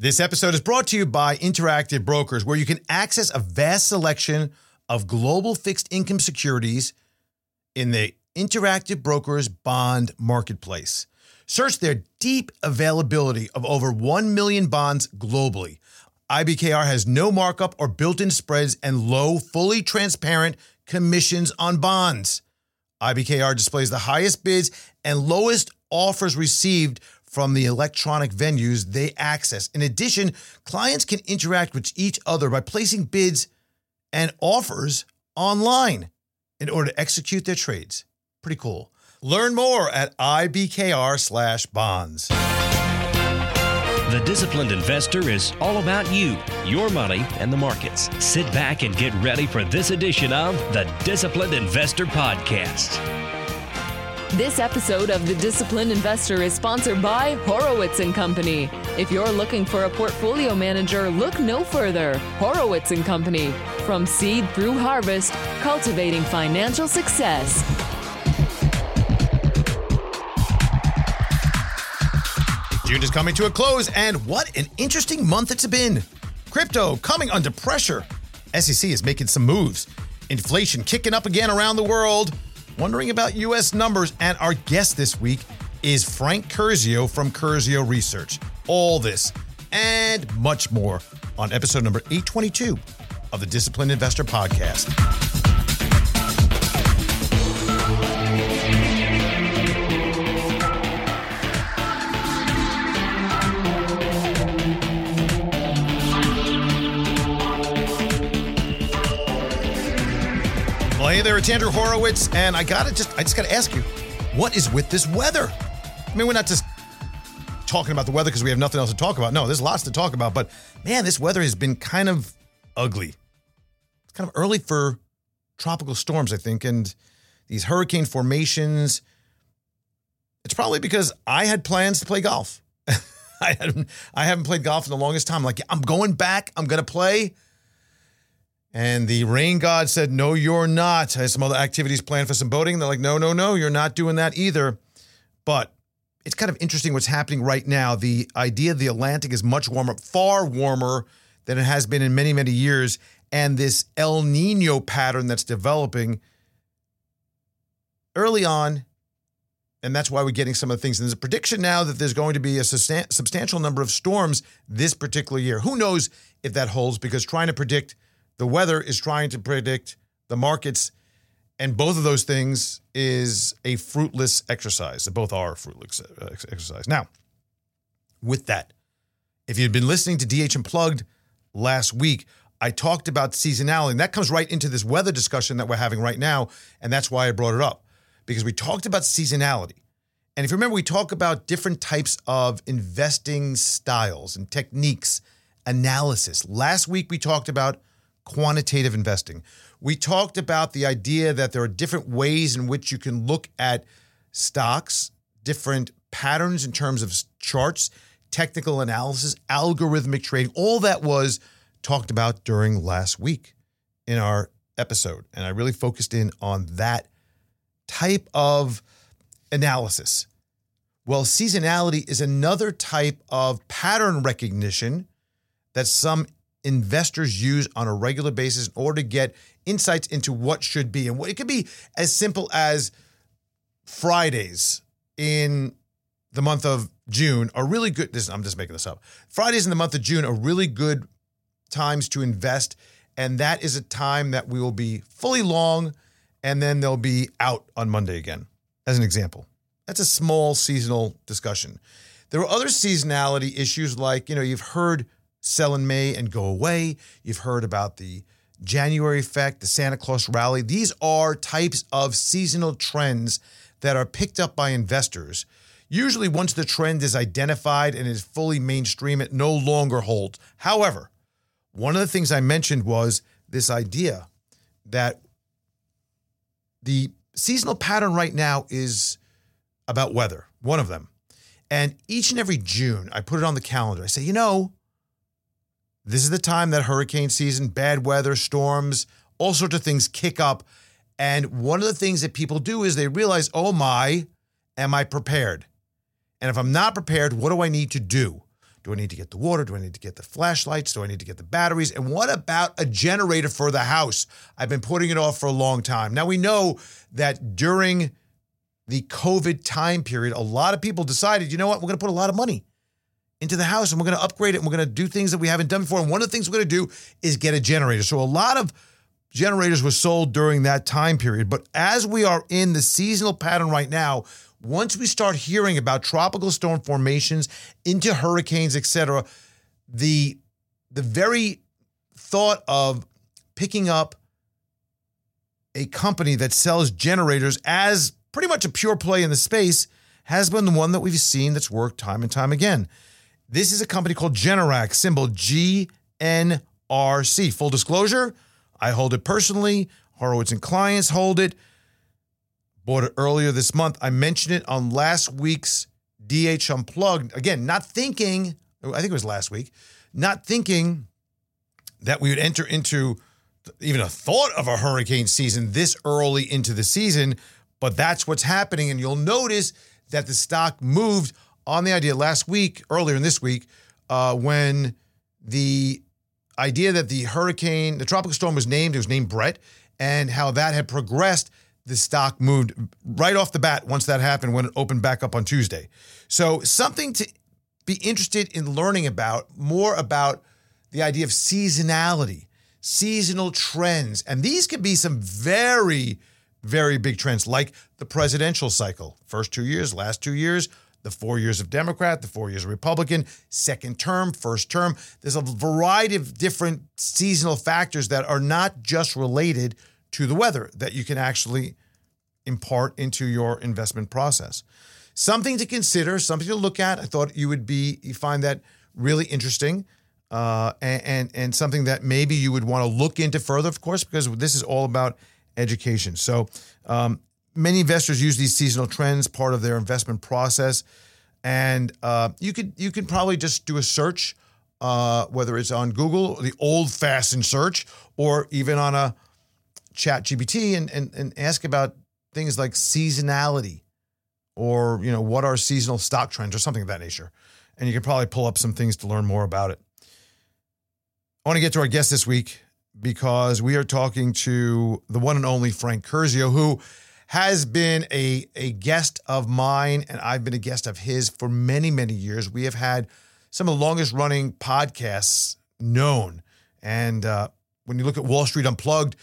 This episode is brought to you by Interactive Brokers, where you can access a vast selection of global fixed income securities in the Interactive Brokers bond marketplace. Search their deep availability of over 1 million bonds globally. IBKR has no markup or built in spreads and low, fully transparent commissions on bonds. IBKR displays the highest bids and lowest offers received from the electronic venues they access. In addition, clients can interact with each other by placing bids and offers online in order to execute their trades. Pretty cool. Learn more at IBKR slash bonds. The Disciplined Investor is all about you, your money, and the markets. Sit back and get ready for this edition of the Disciplined Investor Podcast. This episode of The Disciplined Investor is sponsored by Horowitz and Company. If you're looking for a portfolio manager, look no further. Horowitz and Company. From seed through harvest, cultivating financial success. June is coming to a close, and what an interesting month it's been. Crypto coming under pressure. SEC is making some moves. Inflation kicking up again around the world. Wondering about U.S. numbers, and our guest this week is Frank Curzio from Curzio Research. All this and much more on episode number 822 of the Disciplined Investor Podcast. Hey there, it's Andrew Horowitz, and I gotta just I just gotta ask you, what is with this weather? I mean, we're not just talking about the weather because we have nothing else to talk about. No, there's lots to talk about, but man, this weather has been kind of ugly. It's kind of early for tropical storms, I think, and these hurricane formations. It's probably because I had plans to play golf. I hadn't I haven't played golf in the longest time. Like, I'm going back, I'm gonna play. And the rain god said, No, you're not. I have some other activities planned for some boating. They're like, No, no, no, you're not doing that either. But it's kind of interesting what's happening right now. The idea the Atlantic is much warmer, far warmer than it has been in many, many years. And this El Nino pattern that's developing early on. And that's why we're getting some of the things. And there's a prediction now that there's going to be a substantial number of storms this particular year. Who knows if that holds? Because trying to predict the weather is trying to predict the markets, and both of those things is a fruitless exercise. They both are fruitless uh, exercise. Now, with that, if you'd been listening to DH Unplugged last week, I talked about seasonality, and that comes right into this weather discussion that we're having right now, and that's why I brought it up because we talked about seasonality. And if you remember, we talk about different types of investing styles and techniques, analysis. Last week, we talked about quantitative investing. We talked about the idea that there are different ways in which you can look at stocks, different patterns in terms of charts, technical analysis, algorithmic trading. All that was talked about during last week in our episode. And I really focused in on that type of analysis. Well, seasonality is another type of pattern recognition that some investors use on a regular basis in order to get insights into what should be. And what it could be as simple as Fridays in the month of June are really good. This I'm just making this up. Fridays in the month of June are really good times to invest. And that is a time that we will be fully long and then they'll be out on Monday again, as an example. That's a small seasonal discussion. There are other seasonality issues like, you know, you've heard sell in May and go away. You've heard about the January effect, the Santa Claus rally. These are types of seasonal trends that are picked up by investors. Usually, once the trend is identified and is fully mainstream, it no longer holds. However, one of the things I mentioned was this idea that the seasonal pattern right now is about weather, one of them. And each and every June, I put it on the calendar. I say, you know, this is the time that hurricane season, bad weather, storms, all sorts of things kick up. And one of the things that people do is they realize, oh my, am I prepared? And if I'm not prepared, what do I need to do? Do I need to get the water? Do I need to get the flashlights? Do I need to get the batteries? And what about a generator for the house? I've been putting it off for a long time. Now we know that during the COVID time period, a lot of people decided, you know what, we're going to put a lot of money into the house and we're going to upgrade it and we're going to do things that we haven't done before. And one of the things we're going to do is get a generator. So a lot of generators were sold during that time period. But as we are in the seasonal pattern right now, once we start hearing about tropical storm formations into hurricanes, etc., the the very thought of picking up a company that sells generators as pretty much a pure play in the space has been the one that we've seen that's worked time and time again. This is a company called Generac, symbol GNRC. Full disclosure, I hold it personally. Horowitz and clients hold it. Bought it earlier this month. I mentioned it on last week's DH Unplugged. Again, not thinking, I think it was last week, not thinking that we would enter into even a thought of a hurricane season this early into the season, but that's what's happening. And you'll notice that the stock moved on the idea last week, earlier in this week, uh, when the idea that the hurricane, the tropical storm was named, it was named Bret, and how that had progressed, the stock moved right off the bat once that happened when it opened back up on Tuesday. So, something to be interested in learning about, more about the idea of seasonality, seasonal trends. And these could be some very, very big trends, like the presidential cycle. First two years, last two years, the four years of Democrat, the four years of Republican, second term, first term. There's a variety of different seasonal factors that are not just related to the weather that you can actually impart into your investment process. Something to consider, something to look at. I thought you would be you find that really interesting. Uh, and, and and something that maybe you would want to look into further, of course, because this is all about education. So um, many investors use these seasonal trends part of their investment process, and uh, you could you could probably just do a search, uh, whether it's on Google, the old-fashioned search, or even on a Chat GPT, and, and and ask about things like seasonality, or you know what are seasonal stock trends, or something of that nature, and you can probably pull up some things to learn more about it. I want to get to our guest this week because we are talking to the one and only Frank Curzio, who has been a, a guest of mine, and I've been a guest of his for many, many years. We have had some of the longest running podcasts known. And uh, when you look at Wall Street Unplugged,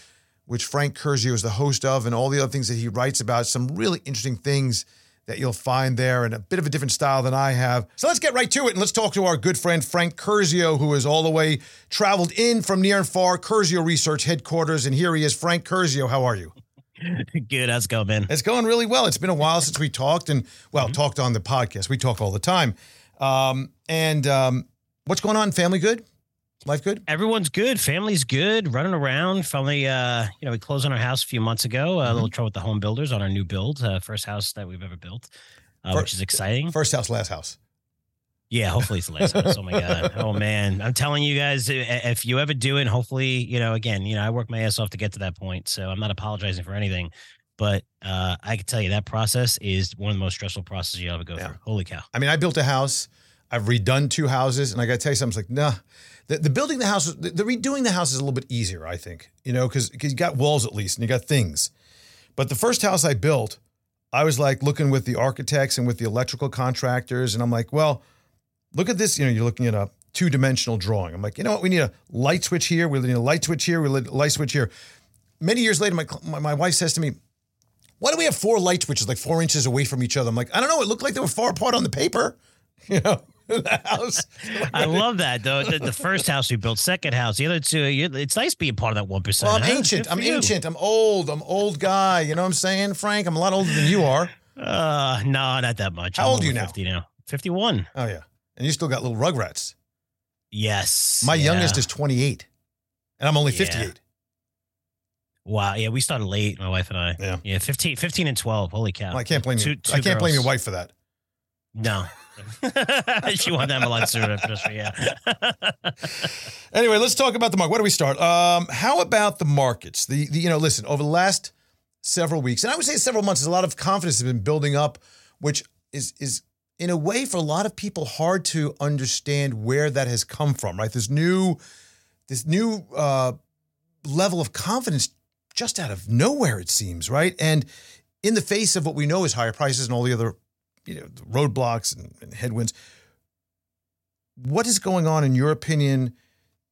which Frank Curzio is the host of, and all the other things that he writes about, some really interesting things that you'll find there and a bit of a different style than I have. So let's get right to it and let's talk to our good friend Frank Curzio, who is all the way traveled in from near and far, Curzio Research headquarters. And here he is, Frank Curzio. How are you? Good. How's it going, man? It's going really well. It's been a while since we talked and, well, mm-hmm. talked on the podcast. We talk all the time. Um, and um, what's going on? Family good? Life good? Everyone's good. Family's good. Running around. Finally, uh, you know, we closed on our house a few months ago. Mm-hmm. A little trouble with the home builders on our new build, uh, first house that we've ever built, uh, first, which is exciting. First house, last house. Yeah, hopefully it's the last house. Oh my god. Oh man, I'm telling you guys, if you ever do it, hopefully, you know, again, you know, I work my ass off to get to that point, so I'm not apologizing for anything. But uh, I can tell you that process is one of the most stressful processes you ever go yeah. through. Holy cow! I mean, I built a house. I've redone two houses, and I got to tell you something. It's like, nah, the, the building the house, the, the, redoing the house is a little bit easier, I think. You know, because you got walls at least, and you got things. But the first house I built, I was like looking with the architects and with the electrical contractors, and I'm like, well look at this. You know, you're looking at a two dimensional drawing. I'm like, you know what? We need a light switch here. We need a light switch here. We need a light switch here. Many years later, my, my, my wife says to me, why do we have four light switches like four inches away from each other? I'm like, I don't know. It looked like they were far apart on the paper. You know, the house. I love that though. The, the, first house we built, second house, the other two. It's nice being part of that one percent. Well, I'm huh? ancient. I'm you. ancient. I'm old. I'm old guy. You know what I'm saying, Frank? I'm a lot older than you are. Uh, no, not that much. How I'm old are you now? Fifty now. Fifty-one. Oh yeah and you still got little rugrats. Yes. My yeah. youngest is 28, and I'm only 58. Yeah. Wow. Yeah, we started late, my wife and I. Yeah. Yeah, 15, 15 and 12. Holy cow. Well, I can't blame two, you. Two I can't girls. blame your wife for that. No. she wanted them a lot sooner. Yeah. anyway, let's talk about the market. Where do we start? Um, how about the markets? The, the you know, listen, over the last several weeks, and I would say several months, a lot of confidence has been building up, which is is in a way, for a lot of people, hard to understand where that has come from. Right, this new, this new uh, level of confidence just out of nowhere, it seems. Right, and in the face of what we know is higher prices and all the other, you know, roadblocks and, and headwinds. What is going on, in your opinion,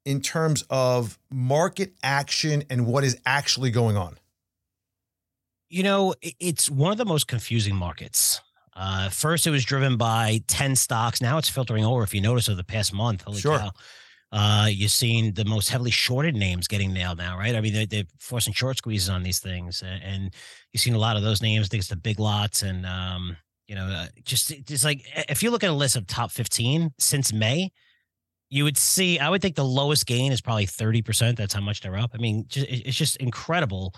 in terms of market action and what is actually going on? You know, it's one of the most confusing markets. Uh, first, it was driven by 10 stocks. Now it's filtering over. If you notice over the past month, holy Sure. cow. Uh, you're seeing the most heavily shorted names getting nailed now, right? I mean, they're, they're forcing short squeezes on these things. a- And you've seen a lot of those names. I think it's the big lots. And, um, you know, uh, just, just like if you look at a list of top 15 since May, you would see, I would think the lowest gain is probably 30%. That's how much they're up. I mean, just, it's just incredible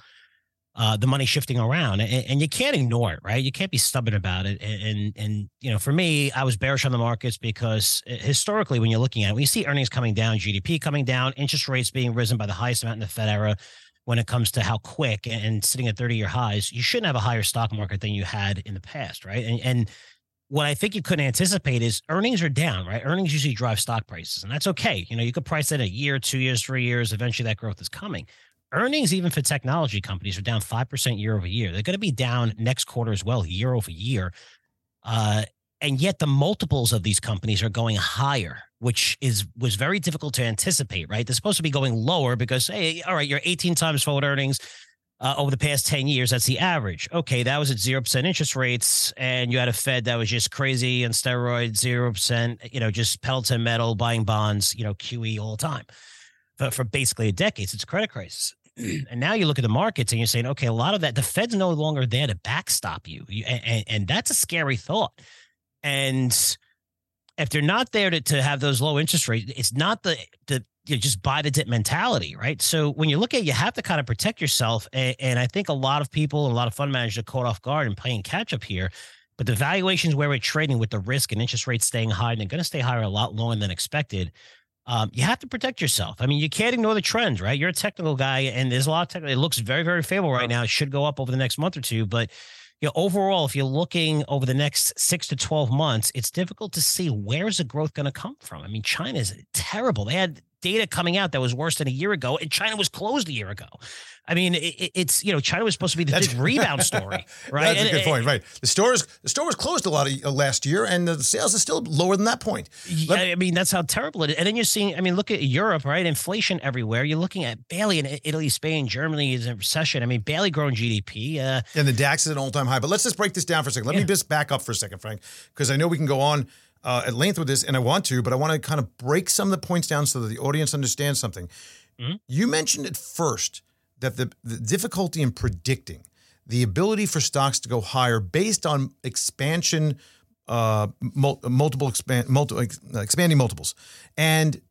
uh, the money shifting around, and, and you can't ignore it, right? You can't be stubborn about it. And, and and you know, for me, I was bearish on the markets because uh, historically, when you're looking at, it, when you see earnings coming down, GDP coming down, interest rates being risen by the highest amount in the Fed era, when it comes to how quick and, and sitting at 30 year highs, you shouldn't have a higher stock market than you had in the past, right? And and what I think you couldn't anticipate is earnings are down, right? Earnings usually drive stock prices, and that's okay. You know, you could price that a year, two years, three years. Eventually, that growth is coming. Earnings, even for technology companies, are down 5% year over year. They're going to be down next quarter as well, year over year. Uh, and yet the multiples of these companies are going higher, which is was very difficult to anticipate, right? They're supposed to be going lower because, hey, all right, you're 18 times forward earnings uh, over the past 10 years. That's the average. Okay, that was at 0% interest rates, and you had a Fed that was just crazy and steroids, 0%, you know, just pedal to metal, buying bonds, you know, QE all the time for, for basically a decade since credit crisis. and now you look at the markets and you're saying, okay, a lot of that, the Fed's no longer there to backstop you. you and, and, that's a scary thought. And if they're not there to, to have those low interest rates, it's not the, the, you know, just buy the dip mentality, right? So when you look at it, you have to kind of protect yourself. And, and I think a lot of people a lot of fund managers are caught off guard and playing catch up here. But the valuations where we're trading with the risk and interest rates staying high, and they're going to stay higher a lot longer than expected. Um, you have to protect yourself. I mean, you can't ignore the trends, right? You're a technical guy, and there's a lot of technical. It looks very, very favorable right now. It should go up over the next month or two, but you know, overall, if you're looking over the next six to twelve months, it's difficult to see where's the growth going to come from. I mean, China's terrible. They had data coming out that was worse than a year ago, and China was closed a year ago. I mean, it, it's you know, China was supposed to be the big rebound story, right? That's a And- good point, right? The stores the store was closed a lot of uh, last year, and the sales is still lower than that point. Yeah, Let- I mean, that's how terrible it is. And then you're seeing, I mean, look at Europe, right? Inflation everywhere. You're looking at barely in Italy, Spain, Germany is in recession. I mean, barely growing GDP. Uh, And the DAX is at an all time high. But let's just break this down for a second. Let me just back up for a second, Frank, because I know we can go on uh, at length with this, and I want to, but I want to kind of break some of the points down so that the audience understands something. Mhm. You mentioned at first that the, the difficulty in predicting the ability for stocks to go higher based on expansion, uh, mul- multiple expand, ex- expanding multiples, and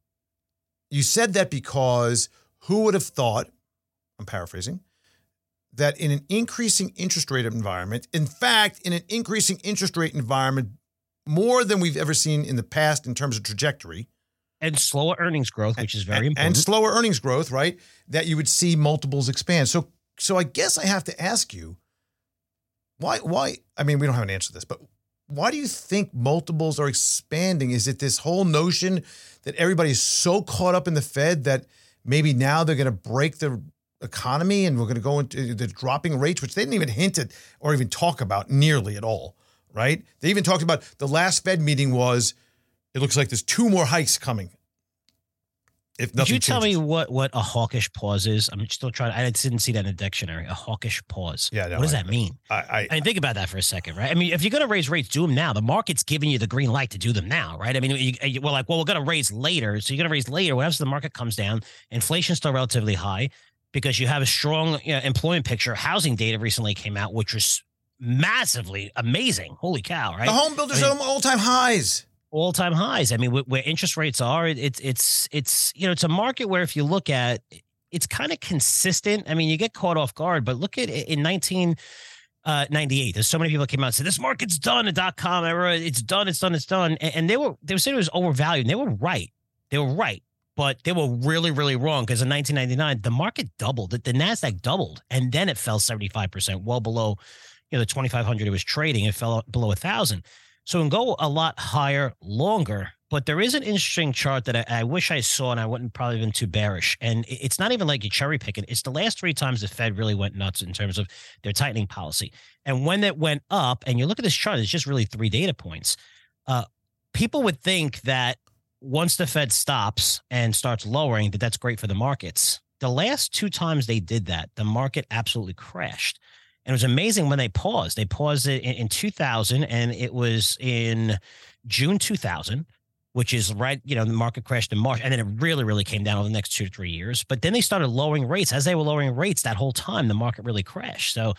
you said that because who would have thought? I'm paraphrasing that in an increasing interest rate environment, in fact, in an increasing interest rate environment, more than we've ever seen in the past in terms of trajectory and slower earnings growth, which is very and, important. and slower earnings growth, right? That you would see multiples expand. So, so I guess I have to ask you, why? Why? I mean, we don't have an answer to this, but why do you think multiples are expanding? Is it this whole notion that everybody's so caught up in the Fed that maybe now they're going to break the economy and we're going to go into the dropping rates, which they didn't even hint at or even talk about nearly at all, right? They even talked about the last Fed meeting was it looks like there's two more hikes coming. If Could you tell me what what a hawkish pause is? I'm still trying. I didn't see that in the dictionary. A hawkish pause. Yeah, no, what does I- that mean? I, I, I mean, think about that for a second, right? I mean, if you're going to raise rates, do them now. The market's giving you the green light to do them now, right? I mean, you, you, we're like, well, we're going to raise later. So you're going to raise later. What happens the market comes down? Inflation's still relatively high because you have a strong you know, employment picture. Housing data recently came out, which was massively amazing. Holy cow, right? the home builders I mean- are all time highs. all time highs. I mean, where, where interest rates are, it, it's it's it's you know it's a market where if you look at, it's kind of consistent. I mean, you get caught off guard, but look at it in nineteen. Uh, 98. There's so many people that came out and said this market's done. The dot com era, it's done, it's done, it's done. And, and they were they were saying it was overvalued. And they were right. They were right, but they were really really wrong because in 1999 the market doubled. The, the Nasdaq doubled, and then it fell 75 percent, well below you know the 2500 it was trading. It fell below a thousand. So it can go a lot higher longer. But there is an interesting chart that I, I wish I saw, and I wouldn't probably been too bearish. And it's not even like you cherry picking. It's the last three times the Fed really went nuts in terms of their tightening policy. And when it went up, and you look at this chart, it's just really three data points. Uh, people would think that once the Fed stops and starts lowering, that that's great for the markets. The last two times they did that, the market absolutely crashed. And it was amazing when they paused. They paused it in, in 2000, and it was in June 2000, which is right, you know, the market crashed in March. And then it really, really came down over the next two to three years. But then they started lowering rates. As they were lowering rates that whole time, the market really crashed. So,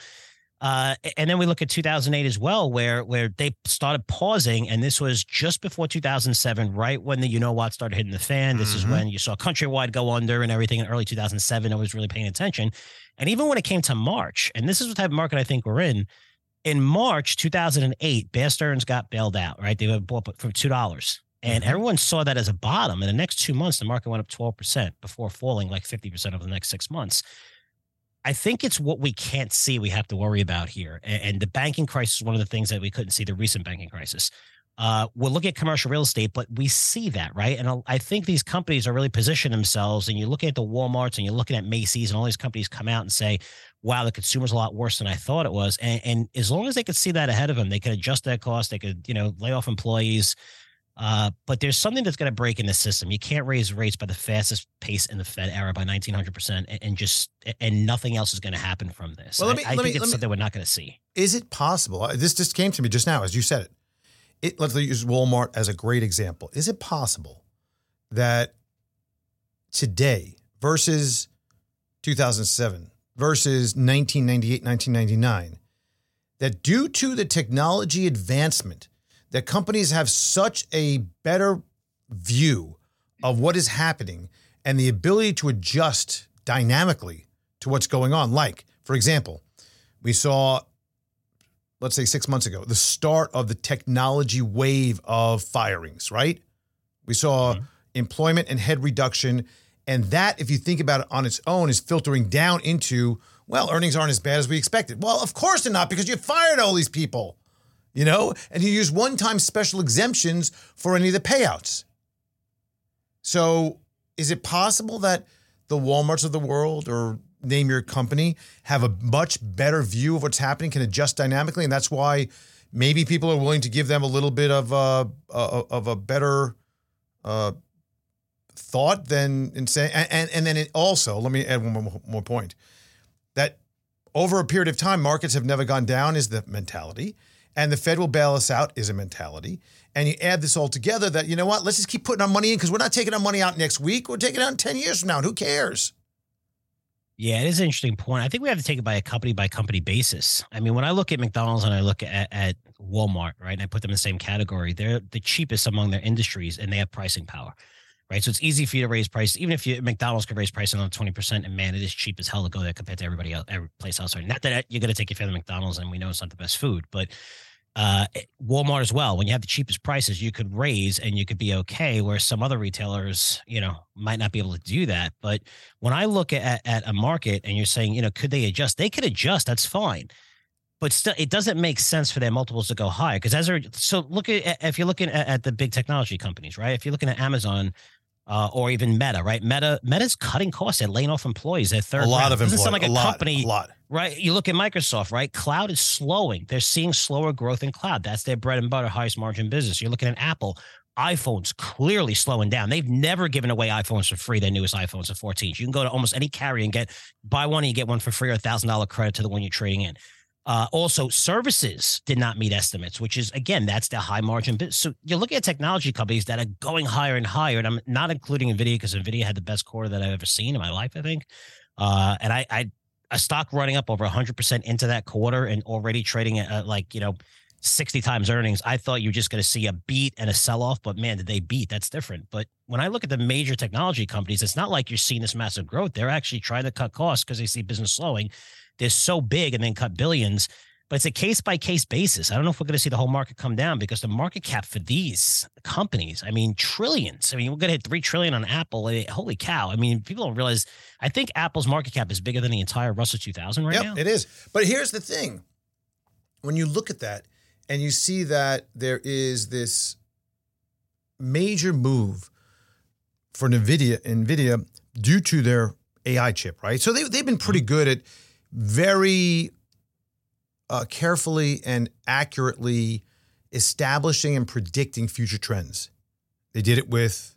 uh, and then we look at 2008 as well, where where they started pausing, and this was just before 2007, right when the you know what started hitting the fan. This is Mhm. when you saw Countrywide go under and everything in early 2007. I was really paying attention, and even when it came to March, and this is the type of market I think we're in. In March 2008, Bear Stearns got bailed out, right? They were bought for two dollars, and Mhm. everyone saw that as a bottom. In the next two months, the market went up 12 percent before falling like 50 percent over the next six months. I think it's what we can't see we have to worry about here. And the banking crisis is one of the things that we couldn't see, the recent banking crisis. Uh, we're looking at commercial real estate, but we see that, right? And I think these companies are really positioning themselves. And you're looking at the Walmarts and you're looking at Macy's, and all these companies come out and say, wow, the consumer's a lot worse than I thought it was. And, and as long as they could see that ahead of them, they could adjust their costs, they could, you know, lay off employees. Uh, but there's something that's going to break in the system. You can't raise rates by the fastest pace in the Fed era by 1900%, and, and just and nothing else is going to happen from this. Well, let me- I, I let think me- it's let me- something we're not going to see. Is it possible? uh, This just came to me just now as you said it. It. Let's use Walmart as a great example. Is it possible that today versus 2007 versus 1998, 1999, that due to the technology advancement, that companies have such a better view of what is happening and the ability to adjust dynamically to what's going on. Like, for example, we saw, let's say six months ago, the start of the technology wave of firings, right? We saw mm-hmm. employment and head reduction. And that, if you think about it on its own, is filtering down into, well, earnings aren't as bad as we expected. Well, of course they're not because you fired all these people, you know, and you use one time special exemptions for any of the payouts. So is it possible that the Walmarts of the world or name your company have a much better view of what's happening, can adjust dynamically, and that's why maybe people are willing to give them a little bit of a, of a better uh, thought than in saying, and, and, and then it also, let me add one more, more point that over a period of time, markets have never gone down is the mentality, and the Fed will bail us out is a mentality. And you add this all together that, you know what, let's just keep putting our money in because we're not taking our money out next week. We're taking it out in 10 years from now. And who cares? Yeah, it is an interesting point. I think we have to take it by a company by company basis. I mean, when I look at McDonald's and I look at, at Walmart, right, and I put them in the same category, they're the cheapest among their industries and they have pricing power, right? So it's easy for you to raise price, even if you McDonald's could raise price another twenty percent, and man, it is cheap as hell to go there compared to everybody else, every place else. Not that you're going to take your family to McDonald's, and we know it's not the best food, but uh, Walmart as well. When you have the cheapest prices, you could raise and you could be okay. Where some other retailers, you know, might not be able to do that. But when I look at at a market and you're saying, you know, could they adjust? They could adjust. That's fine. But still, it doesn't make sense for their multiples to go high because as they're so look at if you're looking at, at the big technology companies, right? If you're looking at Amazon, uh, or even Meta, right? Meta Meta's cutting costs. They're laying off employees. They're third. a lot round. of employees. like a, a lot, company, a lot. Right? You look at Microsoft, right? Cloud is slowing. They're seeing slower growth in cloud. That's their bread and butter, highest margin business. You're looking at Apple. iPhones clearly slowing down. They've never given away iPhones for free. Their newest iPhones are 14s. You can go to almost any carrier and get buy one and you get one for free or a thousand dollar credit to the one you're trading in. Uh, also, services did not meet estimates, which is again that's the high margin business. So you're looking at technology companies that are going higher and higher, and I'm not including Nvidia because Nvidia had the best quarter that I've ever seen in my life, I think. Uh, and I, I a stock running up over 100 percent into that quarter and already trading at like you know 60 times earnings. I thought you were just going to see a beat and a sell off, but man, did they beat? That's different. But when I look at the major technology companies, it's not like you're seeing this massive growth. They're actually trying to cut costs because they see business slowing they're so big and then cut billions. But it's a case by case basis. I don't know if we're going to see the whole market come down because the market cap for these companies, I mean, trillions. I mean, we're going to hit three trillion on Apple. Eh, Holy cow! I mean, people don't realize. I think Apple's market cap is bigger than the entire Russell 2000 right yep, now. it is. But here's the thing: when you look at that, and you see that there is this major move for Nvidia, Nvidia due to their AI chip, right? So they they've been pretty good at very uh, carefully and accurately establishing and predicting future trends. They did it with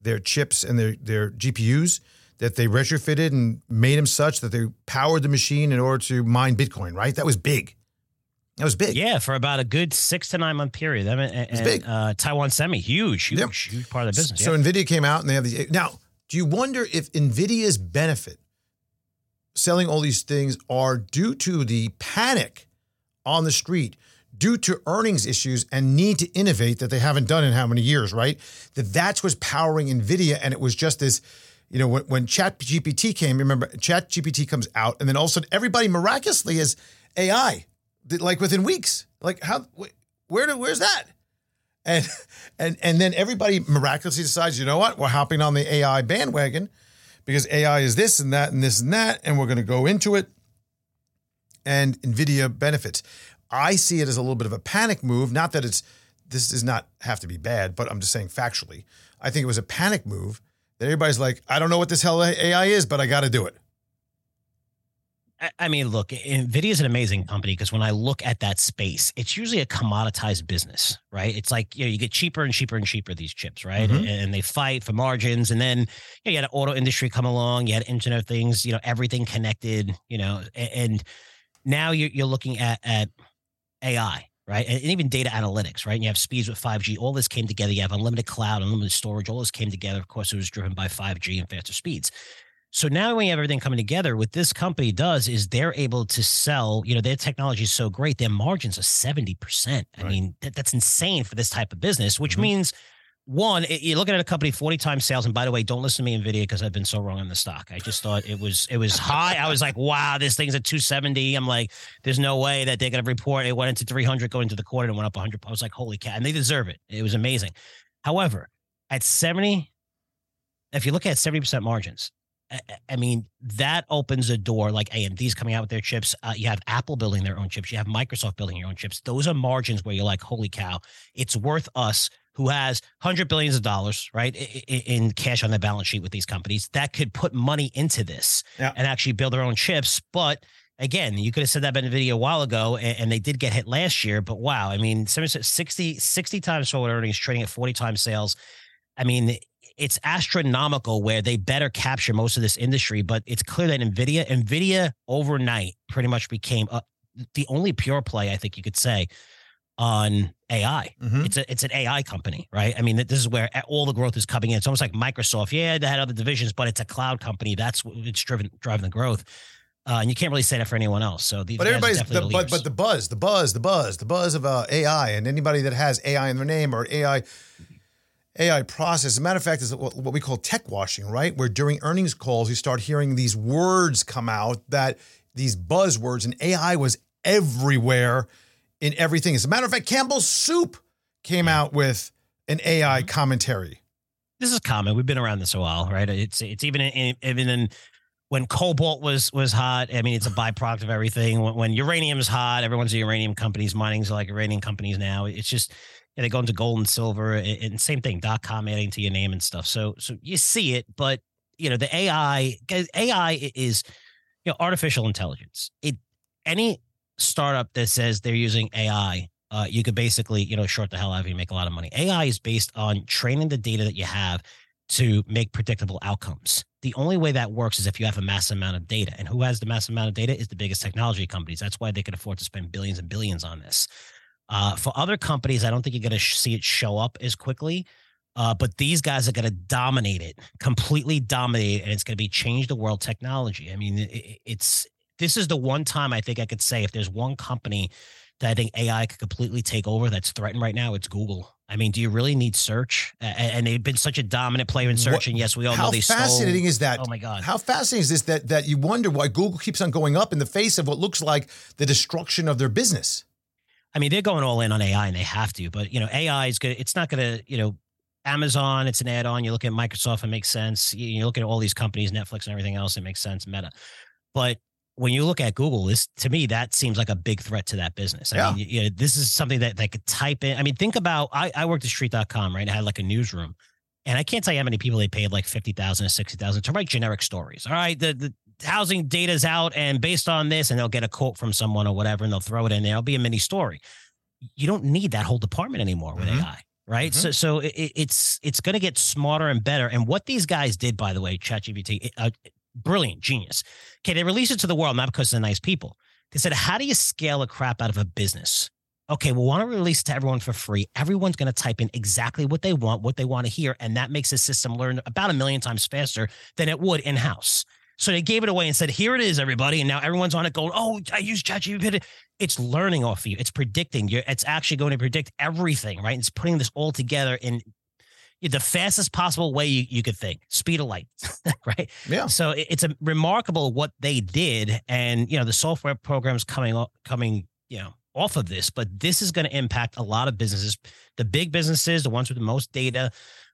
their chips and their their GPUs that they retrofitted and made them such that they powered the machine in order to mine Bitcoin. Right, that was big. That was big. Yeah, for about a good six to nine month period. I mean, and, big. Uh, Taiwan Semi, huge, huge, huge part of the business. So yeah. Nvidia came out and they have these. Now, do you wonder if Nvidia's benefit selling all these things are due to the panic on the street, due to earnings issues and need to innovate that they haven't done in how many years, right? That that's what's powering Nvidia, and it was just this. You know, when, when Chat GPT came, remember Chat GPT comes out, and then all of a sudden everybody miraculously is AI, like within weeks. Like how? Where? do- Where's that? and and and then everybody miraculously decides, you know what, we're hopping on the AI bandwagon because AI is this and that and this and that, and we're going to go into it. And Nvidia benefits. I see it as a little bit of a panic move. Not that it's this does not have to be bad, but I'm just saying factually. I think it was a panic move that everybody's like, I don't know what this hell AI is, but I got to do it. I- mean, look, Nvidia is an amazing company because when I look at that space, it's usually a commoditized business, right? It's like you know you get cheaper and cheaper and cheaper these chips, right? Mhm. And they fight for margins, and then you, know, you had an auto industry come along, you had Internet of Things, you know, everything connected, you know, and now you're you're looking at at AI, right? And even data analytics, right? And you have speeds with 5G. All this came together. You have unlimited cloud, unlimited storage. All this came together. Of course, it was driven by 5G and faster speeds. So now when you have everything coming together, what this company does is they're able to sell, you know, their technology is so great, their margins are 70%. I Right. mean, that, that's insane for this type of business, which Mhm. means one, it- you're looking at a company 40 times sales. And by the way, don't listen to me Nvidia because I've been so wrong on the stock. I just thought it was it was high. I was like, wow, this thing's at 270. I'm like, there's no way that they're gonna report it went into 300 going into the quarter and went up 100. I was like, holy cat, and they deserve it. It was amazing. However, at 70, if you look at 70% margins, I- mean, that opens a door like AMD's coming out with their chips. Uh, you have Apple building their own chips. You have Microsoft building your own chips. Those are margins where you're like, holy cow, it's worth us who has hundred billions of dollars, right, in cash on the balance sheet with these companies that could put money into this Yeah. and actually build their own chips. But again, you could have said that about NVIDIA a while ago, and, they did get hit last year. But wow, I mean, 60, 60 times forward earnings, trading at 40 times sales. I mean, it's astronomical where they better capture most of this industry, but it's clear that Nvidia, Nvidia overnight pretty much became uh the only pure play I think you could say on AI. Mhm. It's a it's an AI company, right? I mean, this is where all the growth is coming in. It's almost like Microsoft. Yeah, they had other divisions, but it's a cloud company. That's what it's driven driving the growth. Uh, and you can't really say that for anyone else. So these But everybody's the, the but but the buzz, the buzz, the buzz, the buzz of uh, AI, and anybody that has AI in their name or AI AI process. As a matter of fact, is what we call tech washing, right? Where during earnings calls you start hearing these words come out that these buzzwords, and AI was everywhere in everything. As a matter of fact, Campbell's Soup came out with an Mm-hmm. AI commentary. this is common. We've been around this a while, right? It's it's even in, even in when cobalt was was hot. I mean, it's a byproduct of everything. When, when uranium is hot, everyone's a uranium companies. Mining's like uranium companies now. It's just yeah, they go into gold and silver, and, and same thing. Dot com adding to your name and stuff. So so you see it, but you know the AI AI is you know artificial intelligence. It any startup that says they're using AI uh, you could basically, you know, short the hell out of you, make a lot of money. AI is based on training the data that you have to make predictable outcomes. The only way that works is if you have a massive amount of data. And who has the massive amount of data is the biggest technology companies. That's why they can afford to spend billions and billions on this. Uh, for other companies, I don't think you're going to sh- see it show up as quickly. Uh, but these guys are going to dominate it, completely dominate it, and it's going to be change the world technology. I mean, it, it- it's this is the one time I think I could say if there's one company that I think AI could completely take over that's threatened right now, it's Google. I mean, do you really need search? And they've been such a dominant player in search. What- and yes, we all know How fascinating stole. is that? Oh my god! How fascinating is this that that you wonder why Google keeps on going up in the face of what looks like the destruction of their business? I mean, they're going all in on AI, and they have to. But you know, AI is good. It's not going to, you know, Amazon. It's an add-on. You look at Microsoft, it makes sense. You, you look at all these companies, Netflix, and everything else, it makes sense. Meta, but when you look at Google, this to me that seems like a big threat to that business. I Yeah. mean, you know, this is something that they could type in. I mean, think about I, I worked at street.com, right? I had like a newsroom. And I can't tell you how many people they paid like 50,000 or 60,000 to write generic stories. All right. The, the housing data's out and based on this, and they'll get a quote from someone or whatever, and they'll throw it in there. It'll be a mini story. You don't need that whole department anymore with Mhm. AI. Right. Mhm. So, so it, it's, it's going to get smarter and better. And what these guys did, by the way, ChatGPT, uh, brilliant, genius. Okay. They released it to the world, not because they're nice people. They said, how do you scale a crap out of a business? Okay, well, want to release to everyone for free. Everyone's going to type in exactly what they want, what they want to hear, and that makes the system learn about a million times faster than it would in house. So they gave it away and said, "Here it is, everybody." And now everyone's on it, going, "Oh, I use ChatGPT." It's learning off of you. It's predicting. You're, it's actually going to predict everything, right? It's putting this all together in the fastest possible way you, you could think. Speed of light, right? Yeah. So it- it's a remarkable what they did, and you know the software programs coming up, coming you know off of this, but this is going to impact a lot of businesses. The big businesses, the ones with the most data,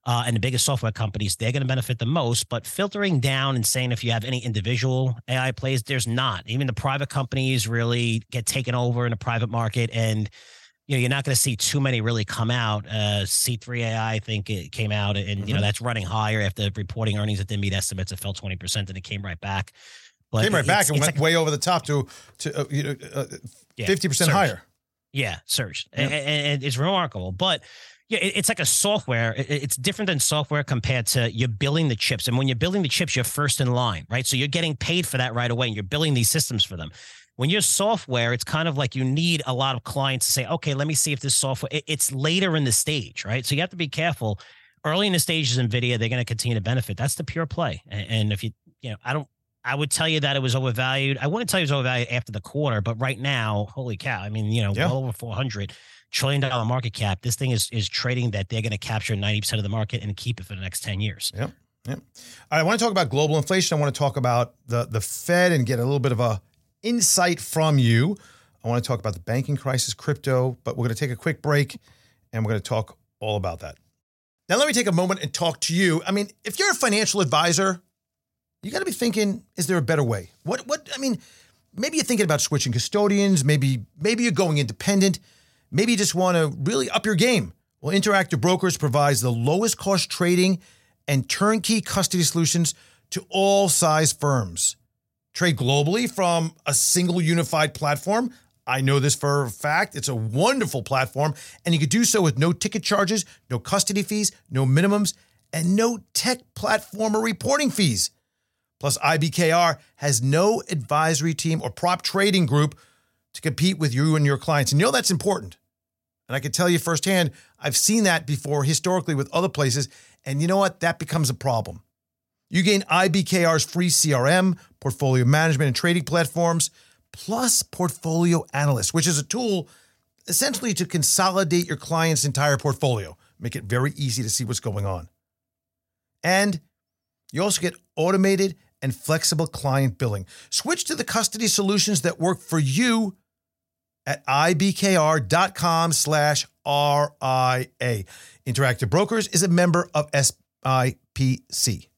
uh, and the biggest software companies, they're going to benefit the most. But filtering down and saying if you have any individual AI plays, there's not. Even the private companies really get taken over in the private market, and you know you're not going to see too many really come out. Uh, C3 AI, I think it came out, and you know Mhm. that's running higher after reporting earnings that didn't meet estimates. It fell 20 percent, and it came right back. But Came right it's- back and it's went like- way over the top to to uh, you know uh, yeah, 50% surge. higher. Yeah, surge. Yeah. And, and it's remarkable. But yeah, it's like a software. It's different than software compared to you're building the chips. And when you're building the chips, you're first in line, right? So you're getting paid for that right away and you're building these systems for them. When you're software, it's kind of like you need a lot of clients to say, okay, let me see if this software, it's later in the stage, right? So you have to be careful. Early in the stages, NVIDIA, they're going to continue to benefit. That's the pure play. And, if you, you know, I don't, I would tell you that it was overvalued. I wouldn't tell you it was overvalued after the quarter, but right now, holy cow! I mean, you know, Yeah. well over four hundred trillion dollar market cap. This thing is is trading that they're going to capture ninety percent of the market and keep it for the next ten years. Yep. Yep. All right, I want to talk about global inflation. I want to talk about the the Fed and get a little bit of a insight from you. I want to talk about the banking crisis, crypto, but we're going to take a quick break and we're going to talk all about that. Now, let me take a moment and talk to you. I mean, if you're a financial advisor, you got to be thinking, is there a better way? What what I mean, maybe you're thinking about switching custodians, maybe maybe you're going independent, maybe you just want to really up your game. Well, Interactive Brokers provides the lowest cost trading and turnkey custody solutions to all size firms. Trade globally from a single unified platform. I know this for a fact. It's a wonderful platform, and you can do so with no ticket charges, no custody fees, no minimums, and no tech platform or reporting fees. Plus, IBKR has no advisory team or prop trading group to compete with you and your clients. And you know that's important. And I can tell you firsthand, I've seen that before historically with other places. And you know what? That becomes a problem. You gain IBKR's free CRM, portfolio management, and trading platforms, plus Portfolio Analyst, which is a tool essentially to consolidate your client's entire portfolio, make it very easy to see what's going on. And you also get automated and flexible client billing. Switch to the custody solutions that work for you at ibkr.com slash RIA. Interactive Brokers is a member of SIPC.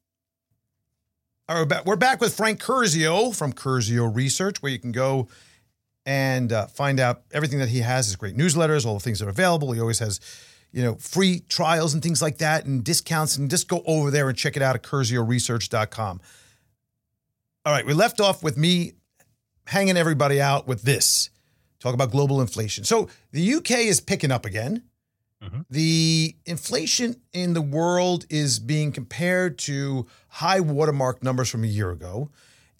All right, we're back, with Frank Curzio from Curzio Research, where you can go and uh, find out everything that he has, his great newsletters, all the things that are available. He always has, you know, free trials and things like that and discounts. And just go over there and check it out at curzioresearch.com. All right, we left off with me hanging everybody out with this. Talk about global inflation. So the UK is picking up again. Mhm. The inflation in the world is being compared to high watermark numbers from a year ago.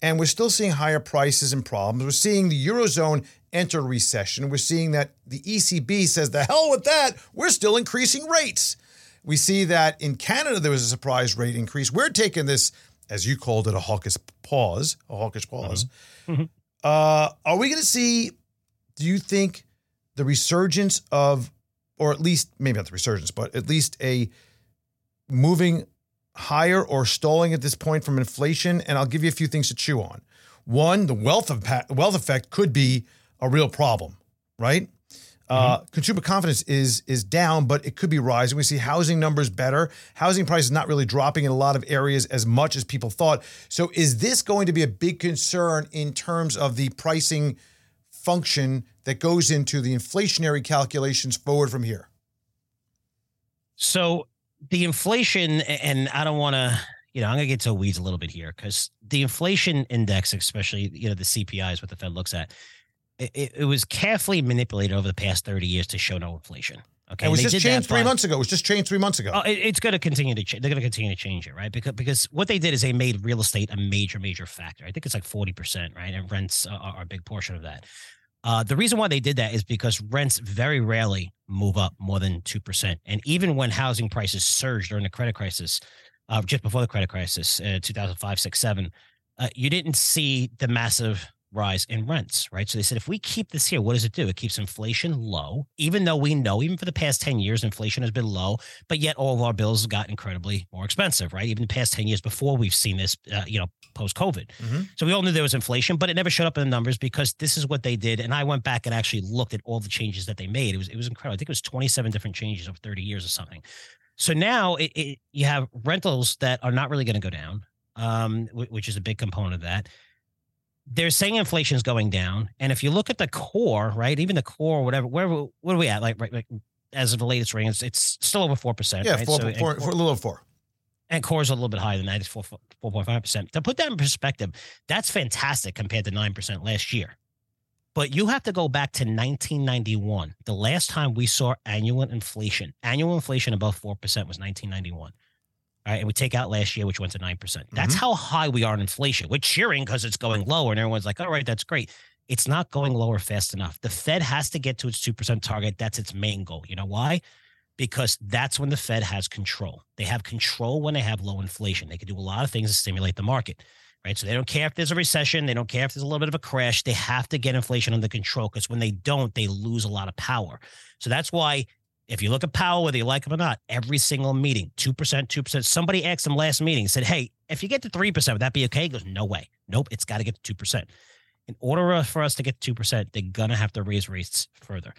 And we're still seeing higher prices and problems. We're seeing the Eurozone enter recession. We're seeing that the ECB says, the hell with that. We're still increasing rates. We see that in Canada, there was a surprise rate increase. We're taking this, as you called it, a hawkish pause, a hawkish pause. Mhm. Uh, are we going to see, do you think, the resurgence of, or at least, maybe not the resurgence, but at least a moving higher or stalling at this point from inflation? And I'll give you a few things to chew on. One, the wealth of wealth effect could be a real problem, right? Uh, Consumer confidence is is down, but it could be rising. We see housing numbers better. Housing prices not really dropping in a lot of areas as much as people thought. So, is this going to be a big concern in terms of the pricing function that goes into the inflationary calculations forward from here? So the inflation, and I don't want to, you know, I'm going to get to weeds a little bit here because the inflation index, especially, you know, the CPI is what the Fed looks at. It, it was carefully manipulated over the past 30 years to show no inflation. Okay. It was just changed three by- months ago. It was just changed three months ago. Oh, it, it's going to continue to change. They're going to continue to change it, right? Because because what they did is they made real estate a major major factor. I think it's like forty percent, right? And rents are, are a big portion of that. Uh, the reason why they did that is because rents very rarely move up more than two percent, and even when housing prices surged during the credit crisis, uh, just before the credit crisis, uh, 2005, 6, 7, uh, you didn't see the massive rise in rents, right? So they said, if we keep this here, what does it do? It keeps inflation low, even though we know, even for the past 10 years, inflation has been low, but yet all of our bills got incredibly more expensive, right? Even the past 10 years before we've seen this, uh, you know, post COVID. Mhm. So we all knew there was inflation, but it never showed up in the numbers because this is what they did. And I went back and actually looked at all the changes that they made. It was, it was incredible. I think it was 27 different changes over 30 years or something. So now it, it, you have rentals that are not really going to go down, um, wh- which is a big component of that. They're saying inflation is going down, and if you look at the core, right, even the core, whatever, where what are we at? Like, right, like as of the latest reading, it's, it's still over four percent. yeah, right? four, So, four, four, a little over four. and core is a little bit higher than that. It's four four point five percent. To put that in perspective, that's fantastic compared to nine percent last year. But you have to go back to 1991. The last time we saw annual inflation, annual inflation above four percent was 1991. Right, and we take out last year, which went to nine percent. That's mm-hmm. how high we are in inflation. We're cheering because it's going lower, and everyone's like, "All right, that's great." It's not going lower fast enough. The Fed has to get to its two percent target. That's its main goal. You know why? because that's when the Fed has control. They have control when they have low inflation. They can do a lot of things to stimulate the market, right? So they don't care if there's a recession, they don't care if there's a little bit of a crash. They have to get inflation under control because when they don't, they lose a lot of power. So that's why if you look at Powell, whether you like him or not, every single meeting, 2%, 2%. Somebody asked him last meeting, said, Hey, if you get to 3%, would that be okay? He goes, No way. Nope, it's got to get to 2%. In order for us to get to 2%, they're going to have to raise rates further.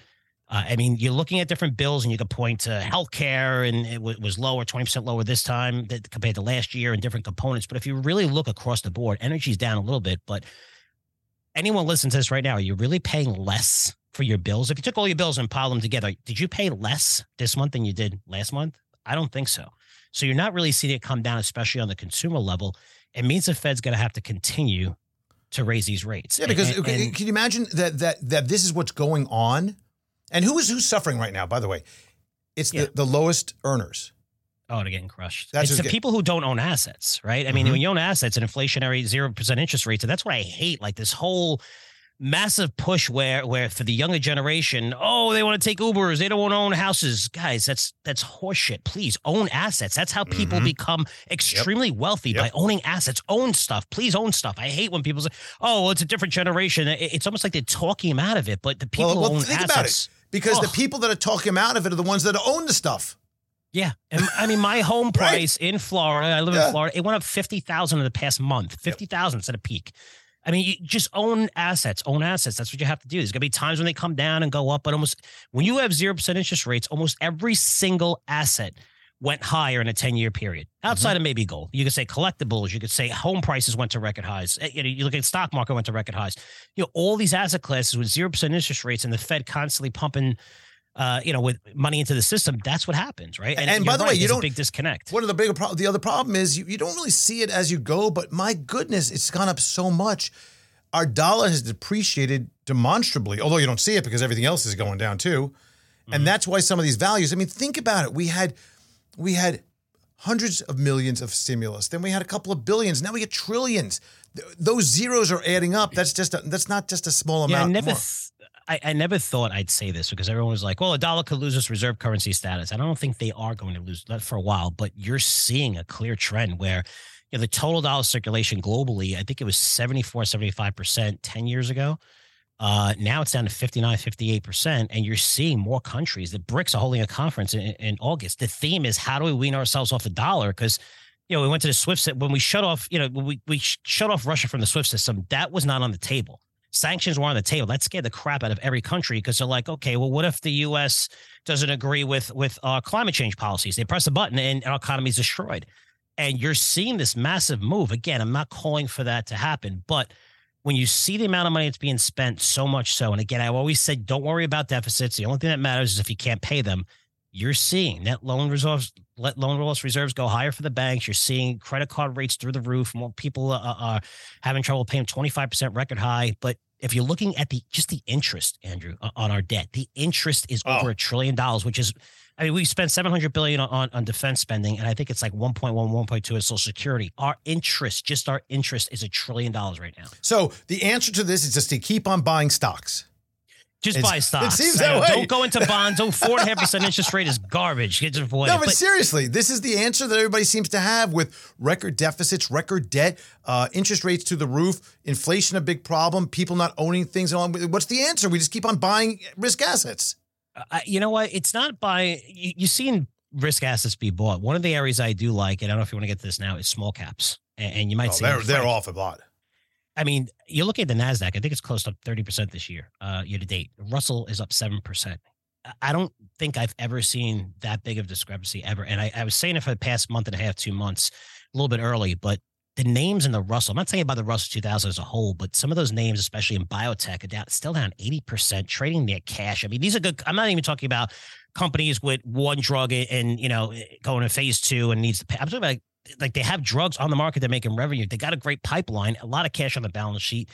Uh, I mean, you're looking at different bills, and you could point to healthcare, and it w- was lower, 20% lower this time compared to last year, and different components. But if you really look across the board, energy's down a little bit. But anyone listening to this right now, are you really paying less for your bills? If you took all your bills and piled them together, did you pay less this month than you did last month? I don't think so. So you're not really seeing it come down, especially on the consumer level. It means the Fed's going to have to continue to raise these rates. Yeah, because And- and- can you imagine that that that this is what's going on? And who is who's suffering right now, by the way? It's Yeah. the, the lowest earners. Oh, they're getting crushed. That's it's the get- people who don't own assets, right? I mean, Mhm. when you own assets and inflationary zero percent interest rates, and that's what I hate. Like this whole massive push where where for the younger generation, oh, they want to take Ubers, they don't want to own houses. Guys, that's that's horseshit. Please own assets. That's how people Mhm. become extremely wealthy Yep. by owning assets. Own stuff. Please own stuff. I hate when people say, "Oh, well, it's a different generation." It's almost like they're talking him out of it. But the people well, who well own think assets. about it. Because the people that are talking them out of it are the ones that own the stuff. Yeah, and I mean, my home Right. price in Florida. I live Yeah. in Florida. It went up fifty thousand in the past month. Fifty thousand at a peak. I mean, you just own assets. Own assets. That's what you have to do. There's gonna be times when they come down and go up, but almost when you have zero percent interest rates, almost every single asset went higher in a ten year period. Outside of maybe gold, you could say collectibles. You could say home prices went to record highs. Eh, You know, you look at stock market went to record highs. You know, all these asset classes with zero percent interest rates and the Fed constantly pumping uh, you know, with money into the system, that's what happens, right? And you're by the way, you don't- big disconnect. One of the bigger pro- the other problem is you, you don't really see it as you go, but my goodness, it's gone up so much. Our dollar has depreciated demonstrably, although you don't see it because everything else is going down too. Mm-hmm. And that's why some of these values, I mean, think about it. We had we had hundreds of millions of stimulus, then we had a couple of billions, now we get trillions. Th- Those zeros are adding up. That's just a, that's not just a small amount. Yeah, I never, more. th- I, I never thought I'd say this because everyone was like, "Well, a dollar could lose its reserve currency status." I don't think they are going to lose that for a while, but you're seeing a clear trend where you know, the total dollar circulation globally, I think it was 74, 75% 10 years ago. Uh, now it's down to 59, 58%. And you're seeing more countries. The BRICS are holding a conference in, in August. The theme is how do we wean ourselves off the dollar? Because, you know, we went to the SWIFT, when we shut off, you know, we, we shut off Russia from the SWIFT system, that was not on the table. Sanctions were on the table. That scared the crap out of every country because they're like, okay, well, what if the U.S. doesn't agree with with uh, climate change policies? They press a button and our economy is destroyed. And you're seeing this massive move. Again, I'm not calling for that to happen, but when you see the amount of money that's being spent, so much so, and again, I've always said, don't worry about deficits. The only thing that matters is if you can't pay them. You're seeing net loan reserves, let loan loss reserves go higher for the banks. You're seeing credit card rates through the roof. More people uh, are having trouble paying 25% record high. But if you're looking at the just the interest, Andrew, on our debt, the interest is oh. over a trillion dollars, which is I mean, we spent 700 billion on, on defense spending, and I think it's like 1.1, 1.2 in social security. Our interest, just our interest, is a trillion dollars right now. So the answer to this is just to keep on buying stocks. Just it's, buy stocks. It seems that way. Don't go into bonds. Don't four and a half percent interest rate is garbage. Get avoid no, but, but, seriously, this is the answer that everybody seems to have with record deficits, record debt, uh, interest rates to the roof, inflation a big problem, people not owning things. What's the answer? We just keep on buying risk assets. Uh, you know what? It's not by you, you've seen risk assets be bought. One of the areas I do like, and I don't know if you want to get to this now, is small caps. And, and you might oh, say they're they're off a lot. I mean, you look at the Nasdaq. I think it's close to thirty percent this year, uh, year to date. Russell is up seven percent. I don't think I've ever seen that big of discrepancy ever. And I, I was saying it for the past month and a half, two months, a little bit early, but the names in the Russell, I'm not saying about the Russell 2000 as a whole, but some of those names, especially in biotech, are down, still down 80%, trading their cash. I mean, these are good. I'm not even talking about companies with one drug and, you know, going to phase two and needs to pay. I'm talking about like they have drugs on the market, they're making revenue. They got a great pipeline, a lot of cash on the balance sheet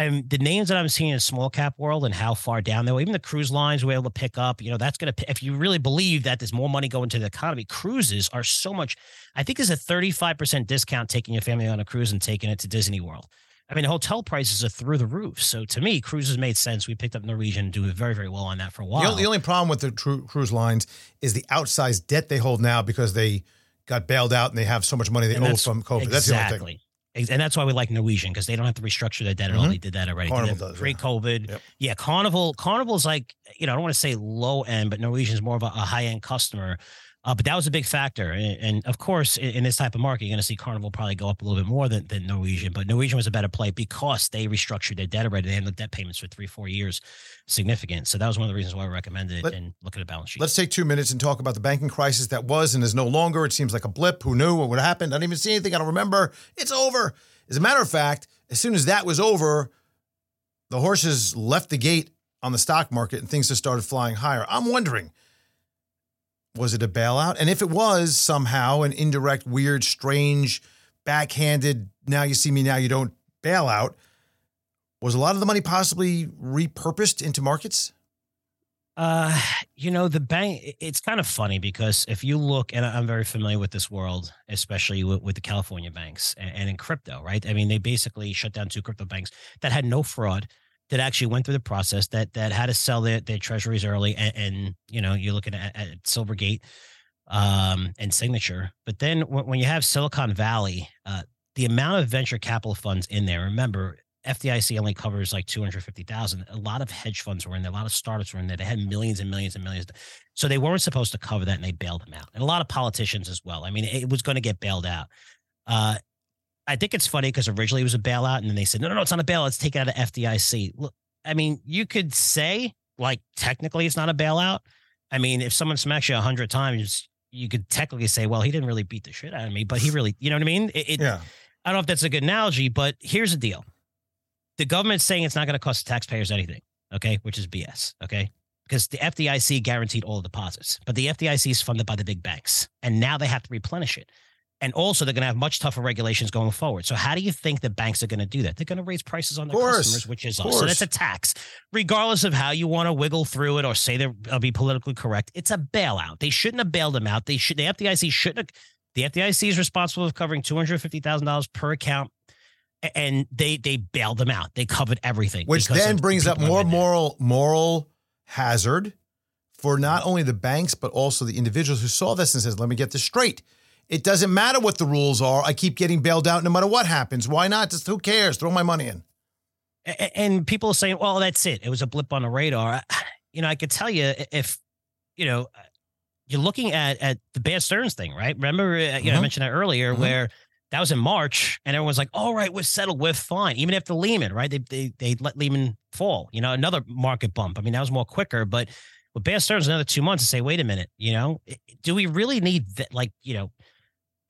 and the names that I'm seeing in small cap world and how far down they were, even the cruise lines were able to pick up, you know, that's going to, if you really believe that there's more money going to the economy, cruises are so much, I think there's a 35% discount taking your family on a cruise and taking it to Disney World. I mean, hotel prices are through the roof. So to me, cruises made sense. We picked up Norwegian, and doing very, very well on that for a while. The only, problem with the cruise lines is the outsized debt they hold now because they got bailed out and they have so much money they and owe from COVID. Exactly. That's the only thing. And that's why we like Norwegian because they don't have to restructure their debt at all. Mm-hmm. They did that already. Carnival does pre-COVID. Yeah. yeah, Carnival. Carnival's like you know I don't want to say low end, but Norwegian's more of a, a high end customer. Uh, but that was a big factor. And, and of course, in, in, this type of market, you're going to see Carnival probably go up a little bit more than, than Norwegian. But Norwegian was a better play because they restructured their debt already. They had the debt payments for three, four years, significant. So that was one of the reasons why I recommended it Let, and look at the balance sheet. Let's take two minutes and talk about the banking crisis that was and is no longer. It seems like a blip. Who knew what would happen? I didn't even see anything. I don't remember. It's over. As a matter of fact, as soon as that was over, the horses left the gate on the stock market and things just started flying higher. I'm wondering was it a bailout? And if it was somehow an indirect, weird, strange, backhanded, now you see me, now you don't bailout, was a lot of the money possibly repurposed into markets? Uh, you know, the bank, it's kind of funny because if you look, and I'm very familiar with this world, especially with, with the California banks and, and in crypto, right? I mean, they basically shut down two crypto banks that had no fraud, that actually went through the process that that had to sell their, their treasuries early and, and you know you're looking at, at silvergate um, and signature but then when, you have silicon valley uh, the amount of venture capital funds in there remember FDIC only covers like 250,000. A lot of hedge funds were in there. A lot of startups were in there. They had millions and millions and millions. So they weren't supposed to cover that and they bailed them out. And a lot of politicians as well. I mean, it was going to get bailed out. Uh, I think it's funny because originally it was a bailout, and then they said, no, no, no, it's not a bailout. Let's take it out of FDIC. Look, I mean, you could say like technically it's not a bailout. I mean, if someone smacks you a hundred times, you could technically say, well, he didn't really beat the shit out of me, but he really, you know what I mean? It, it, yeah. I don't know if that's a good analogy, but here's the deal: the government's saying it's not going to cost the taxpayers anything, okay, which is BS, okay? Because the FDIC guaranteed all the deposits, but the FDIC is funded by the big banks, and now they have to replenish it. And also, they're going to have much tougher regulations going forward. So, how do you think the banks are going to do that? They're going to raise prices on their customers, which is us. So, that's a tax. Regardless of how you want to wiggle through it or say they'll uh, be politically correct, it's a bailout. They shouldn't have bailed them out. They should. The FDIC shouldn't. Have, the FDIC is responsible for covering two hundred fifty thousand dollars per account, and they they bailed them out. They covered everything, which then brings up more moral moral hazard for not only the banks but also the individuals who saw this and says, "Let me get this straight." It doesn't matter what the rules are. I keep getting bailed out no matter what happens. Why not? Just who cares? Throw my money in. And people are saying, well, that's it. It was a blip on the radar. You know, I could tell you if, you know, you're looking at at the Bear Stearns thing, right? Remember, uh, you know, mm-hmm. I mentioned that earlier, mm-hmm. where that was in March, and everyone's like, "All right, we're settled, we're fine." Even after Lehman, right? They they they let Lehman fall. You know, another market bump. I mean, that was more quicker, but with Bear Stearns, another two months to say, "Wait a minute," you know, do we really need that? Like, you know,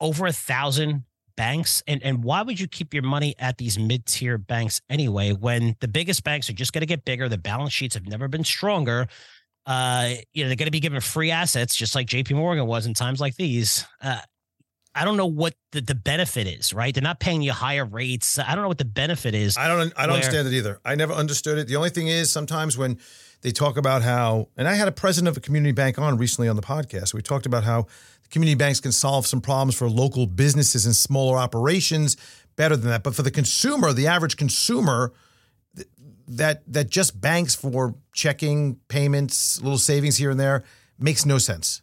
over a thousand banks, and and why would you keep your money at these mid tier banks anyway? When the biggest banks are just going to get bigger, the balance sheets have never been stronger. Uh, you know, they're going to be given free assets, just like J.P. Morgan was in times like these. Uh, I don't know what the, the benefit is, right? They're not paying you higher rates. I don't know what the benefit is. I don't I don't where- understand it either. I never understood it. The only thing is sometimes when they talk about how and I had a president of a community bank on recently on the podcast. We talked about how community banks can solve some problems for local businesses and smaller operations better than that. But for the consumer, the average consumer that that just banks for checking payments, little savings here and there makes no sense.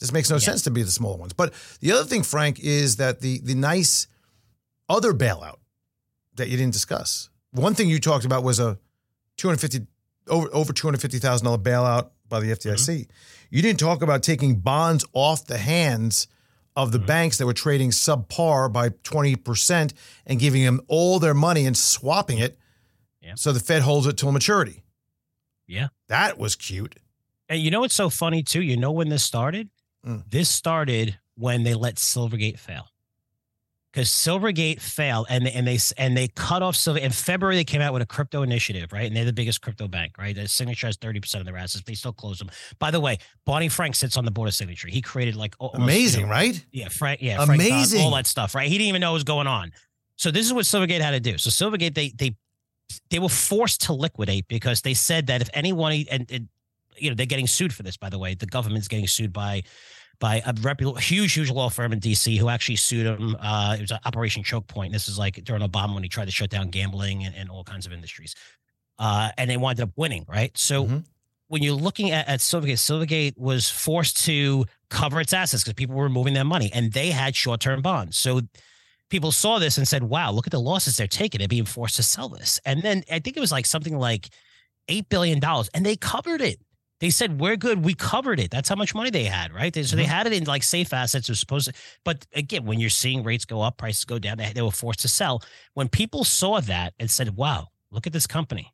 This makes no Yeah. sense to be the smaller ones. But the other thing, Frank, is that the the nice other bailout that you didn't discuss. One thing you talked about was a 250 over over $250,000 bailout by the FDIC. Mm-hmm. You didn't talk about taking bonds off the hands of the banks that were trading subpar by 20% and giving them all their money and swapping it Yeah. so the Fed holds it till maturity. Yeah. That was cute. And you know what's so funny too? You know when this started? Mm. This started when they let Silvergate fail. Because Silvergate failed, and they, and they and they cut off Silver. In February, they came out with a crypto initiative, right? And they're the biggest crypto bank, right? The Signature has thirty percent of their assets. They still close them. By the way, Barney Frank sits on the board of Signature. He created like almost, you Amazing, know, right? Yeah, Frank. Yeah, Frank Dodd, Amazing. all that stuff, right? He didn't even know what was going on. So this is what Silvergate had to do. So Silvergate, they they they were forced to liquidate because they said that if anyone and, and you know they're getting sued for this. By the way, the government's getting sued by by a reputable, huge, huge law firm in D.C. who actually sued him. Uh, it was Operation Choke Point. This is like during Obama when he tried to shut down gambling and, and all kinds of industries, uh, and they wound up winning. Right, so Mhm. when you're looking at, at Silvergate, Silvergate was forced to cover its assets because people were moving their money and they had short term bonds. So people saw this and said, wow, look at the losses they're taking. They're being forced to sell this. And then I think it was like something like $8 billion and they covered it. They said, we're good. We covered it. That's how much money they had, right? They, so they Mhm. had it in like safe assets. Was supposed to, but again, when you're seeing rates go up, prices go down, they, they were forced to sell. When people saw that and said, wow, look at this company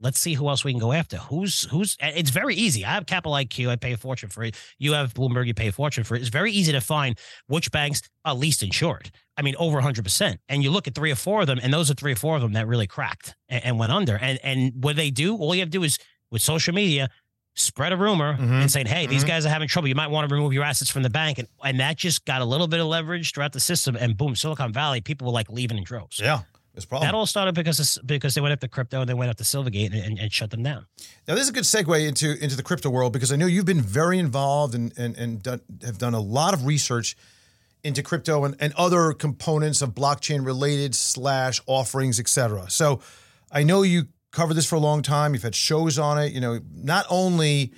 let's see who else we can go after. Who's who's? It's very easy. I have Capital IQ. I pay a fortune for it. You have Bloomberg. You pay a fortune for it. It's very easy to find which banks are least insured. I mean, over 100. percent And you look at three or four of them, and those are three or four of them that really cracked and, and went under. And and what they do, all you have to do is with social media. Spread a rumor Mhm. and saying, "Hey, these Mhm. guys are having trouble. You might want to remove your assets from the bank," and and that just got a little bit of leverage throughout the system. And boom, Silicon Valley people were like leaving in droves. Yeah. That all started because of, because they went up after crypto and they went up after Silvergate and, and, and shut them down. Now, this is a good segue into into the crypto world because I know you've been very involved and and, and done, have done a lot of research into crypto and, and other components of blockchain related slash offerings, et cetera. So I know you covered this for a long time. You've had shows on it, you know, not only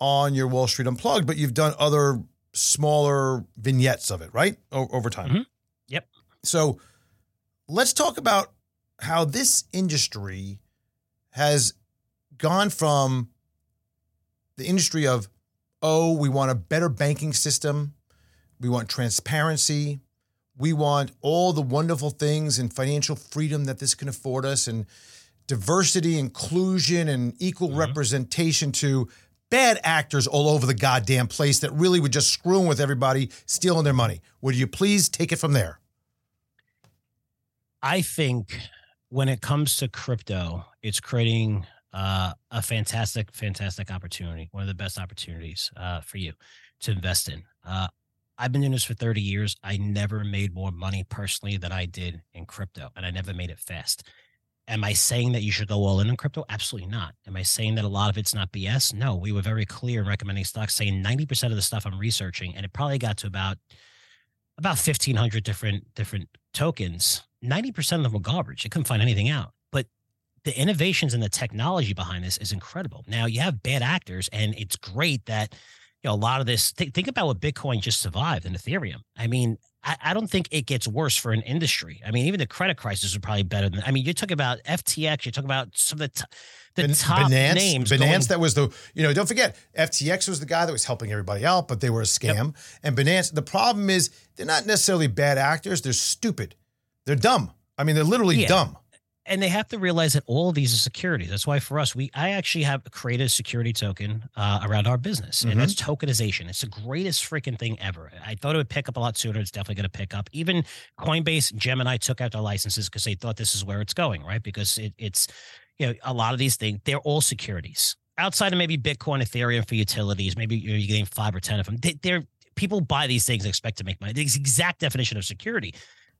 on your Wall Street Unplugged, but you've done other smaller vignettes of it, right? O- over time. Mhm. Yep. So let's talk about how this industry has gone from the industry of, oh, we want a better banking system, we want transparency, we want all the wonderful things and financial freedom that this can afford us, and diversity, inclusion, and equal representation to bad actors all over the goddamn place that really would just screwing with everybody, stealing their money. Would you please take it from there? I think when it comes to crypto, it's creating uh, a fantastic, fantastic opportunity. One of the best opportunities uh, for you to invest in. Uh, I've been doing this for 30 years. I never made more money personally than I did in crypto, and I never made it fast. Am I saying that you should go all in on crypto? Absolutely not. Am I saying that a lot of it's not BS? No, we were very clear in recommending stocks, saying 90% of the stuff I'm researching, and it probably got to about about 1500 different different tokens 90% of them were garbage they couldn't find anything out but the innovations and the technology behind this is incredible now you have bad actors and it's great that you know a lot of this think, think about what bitcoin just survived and ethereum i mean I, I don't think it gets worse for an industry. I mean, even the credit crisis are probably better than. I mean, you're talking about FTX. You're talking about some of the. T- the top Binance, names. Binance, going- that was the, you know, don't forget, FTX was the guy that was helping everybody out, but they were a scam. And Binance, the problem is they're not necessarily bad actors, they're stupid. They're dumb. I mean, they're literally Yeah. dumb. And they have to realize that all of these are securities. That's why for us, we I actually have created a security token uh, around our business, Mhm. and that's tokenization. It's the greatest freaking thing ever. I thought it would pick up a lot sooner. It's definitely going to pick up. Even Coinbase, Gemini took out their licenses because they thought this is where it's going, right? Because it, it's you know a lot of these things they're all securities outside of maybe Bitcoin, Ethereum for utilities. Maybe you're getting five or ten of them. They, they're people buy these things and expect to make money. The exact definition of security.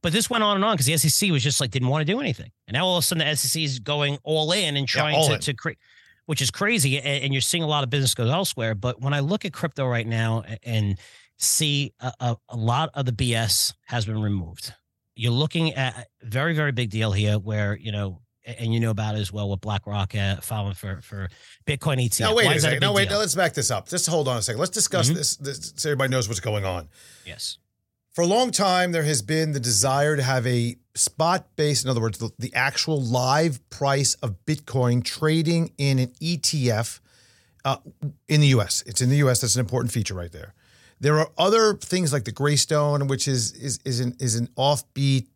But this went on and on because the SEC was just like didn't want to do anything, and now all of a sudden the SEC is going all in and trying all to, in. to create, which is crazy. And, and you're seeing a lot of business go elsewhere. But when I look at crypto right now and see a, a, a lot of the BS has been removed, you're looking at a very very big deal here where you know. And you know about it as well with BlackRock uh, filing for for Bitcoin ETF. Now, wait a second. No, wait. deal? Let's back this up. Just hold on a second. Let's discuss Mhm. this, this so everybody knows what's going on. Yes. For a long time, there has been the desire to have a spot based, in other words, the, the actual live price of Bitcoin trading in an ETF uh, in the US. It's in the US. That's an important feature right there. There are other things like the Greystone, which is is is an, is an offbeat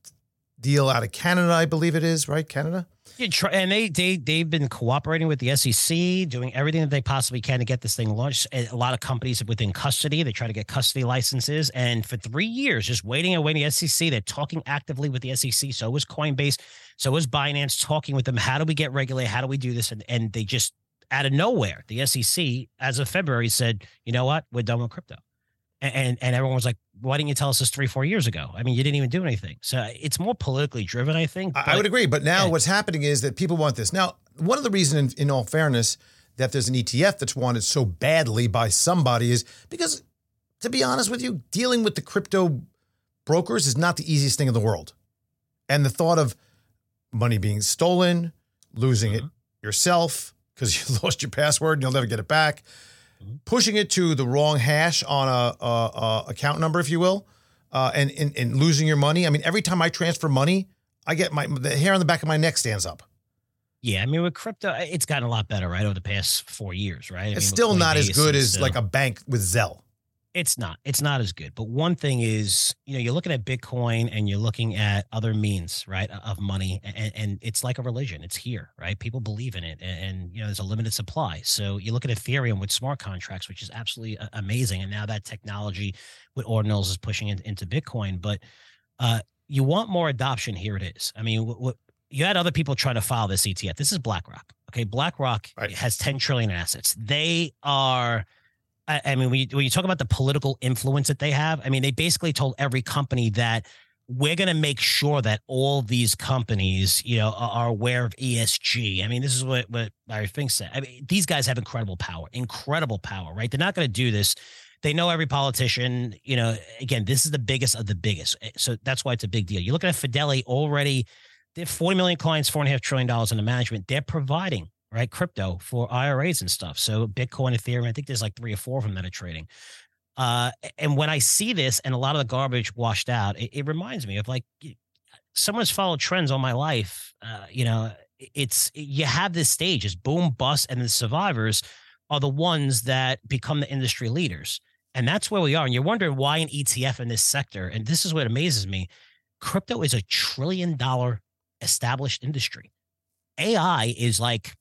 deal out of Canada, I believe it is, right? Canada? Try, and they they they've been cooperating with the SEC, doing everything that they possibly can to get this thing launched. A lot of companies within custody, they try to get custody licenses, and for three years, just waiting and waiting. The SEC, they're talking actively with the SEC. So was Coinbase, so was Binance, talking with them. How do we get regulated? How do we do this? And and they just out of nowhere, the SEC, as of February, said, you know what, we're done with crypto. And, and and everyone was like, why didn't you tell us this three, four years ago? I mean, you didn't even do anything. So uh, it's more politically driven, I think. I, I would agree. But now Yeah. what's happening is that people want this. Now, one of the reasons, in, in all fairness, that there's an ETF that's wanted so badly by somebody is because, to be honest with you, dealing with the crypto brokers is not the easiest thing in the world. And the thought of money being stolen, losing it mm-hmm. yourself because you lost your password and you'll never get it back, Mhm. pushing it to the wrong hash on a, a, a account number, if you will, uh, and, and and losing your money. I mean, every time I transfer money, I get my the hair on the back of my neck stands up. Yeah, I mean, with crypto, it's gotten a lot better, right, over the past four years, right? I It's with still not as good as still- like a bank with Zelle. It's not. It's not as good. But one thing is, you know, you're looking at Bitcoin and you're looking at other means, right, of money, and, and it's like a religion. It's here, right? People believe in it, and, and you know, there's a limited supply. So you look at Ethereum with smart contracts, which is absolutely amazing, and now that technology with ordinals is pushing it into Bitcoin. But uh, you want more adoption. Here it is. I mean, what, what you had other people trying to file this ETF. This is BlackRock. Okay, BlackRock Right. has 10 trillion in assets. They are I, mean, when you, when you talk about the political influence that they have, I mean, they basically told every company that we're going to make sure that all these companies, you know, are, are aware of ESG. I mean, this is what what Larry Fink said. I mean, these guys have incredible power, incredible power, right? They're not going to do this. They know every politician. You know, again, this is the biggest of the biggest, Eh, so that's why it's a big deal. You look at Fidelity already. They have 40 million clients, four and a half trillion dollars in the management. They're providing right crypto for IRAs and stuff. So Bitcoin, Ethereum, I think there's like three or four of them that are trading. Uh, and when I see this and a lot of the garbage washed out, it, it reminds me of like someone's followed trends all my life. Uh, you know, it's you have this stage, it's boom, bust, and the survivors are the ones that become the industry leaders. And that's where we are. And you're wondering why an ETF in this sector. And this is what amazes me. Crypto is a trillion dollar established industry. AI is like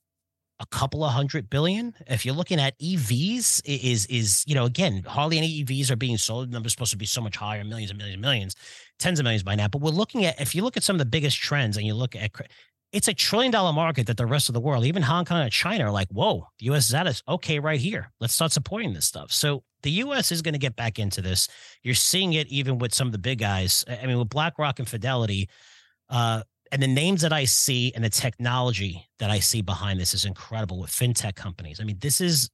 a couple of hundred billion. If you're looking at EVs, is is you know again hardly any EVs are being sold. The number's supposed to be so much higher, millions and millions and millions, tens of millions by now. But we're looking at if you look at some of the biggest trends and you look at it's a trillion dollar market that the rest of the world, even Hong Kong and China, are like, whoa, the US is at us. Okay, right here. Let's start supporting this stuff. So the US is going to get back into this. You're seeing it even with some of the big guys. I mean, with BlackRock and Fidelity, uh, and the names that I see and the technology that I see behind this is incredible with fintech companies. I mean, this is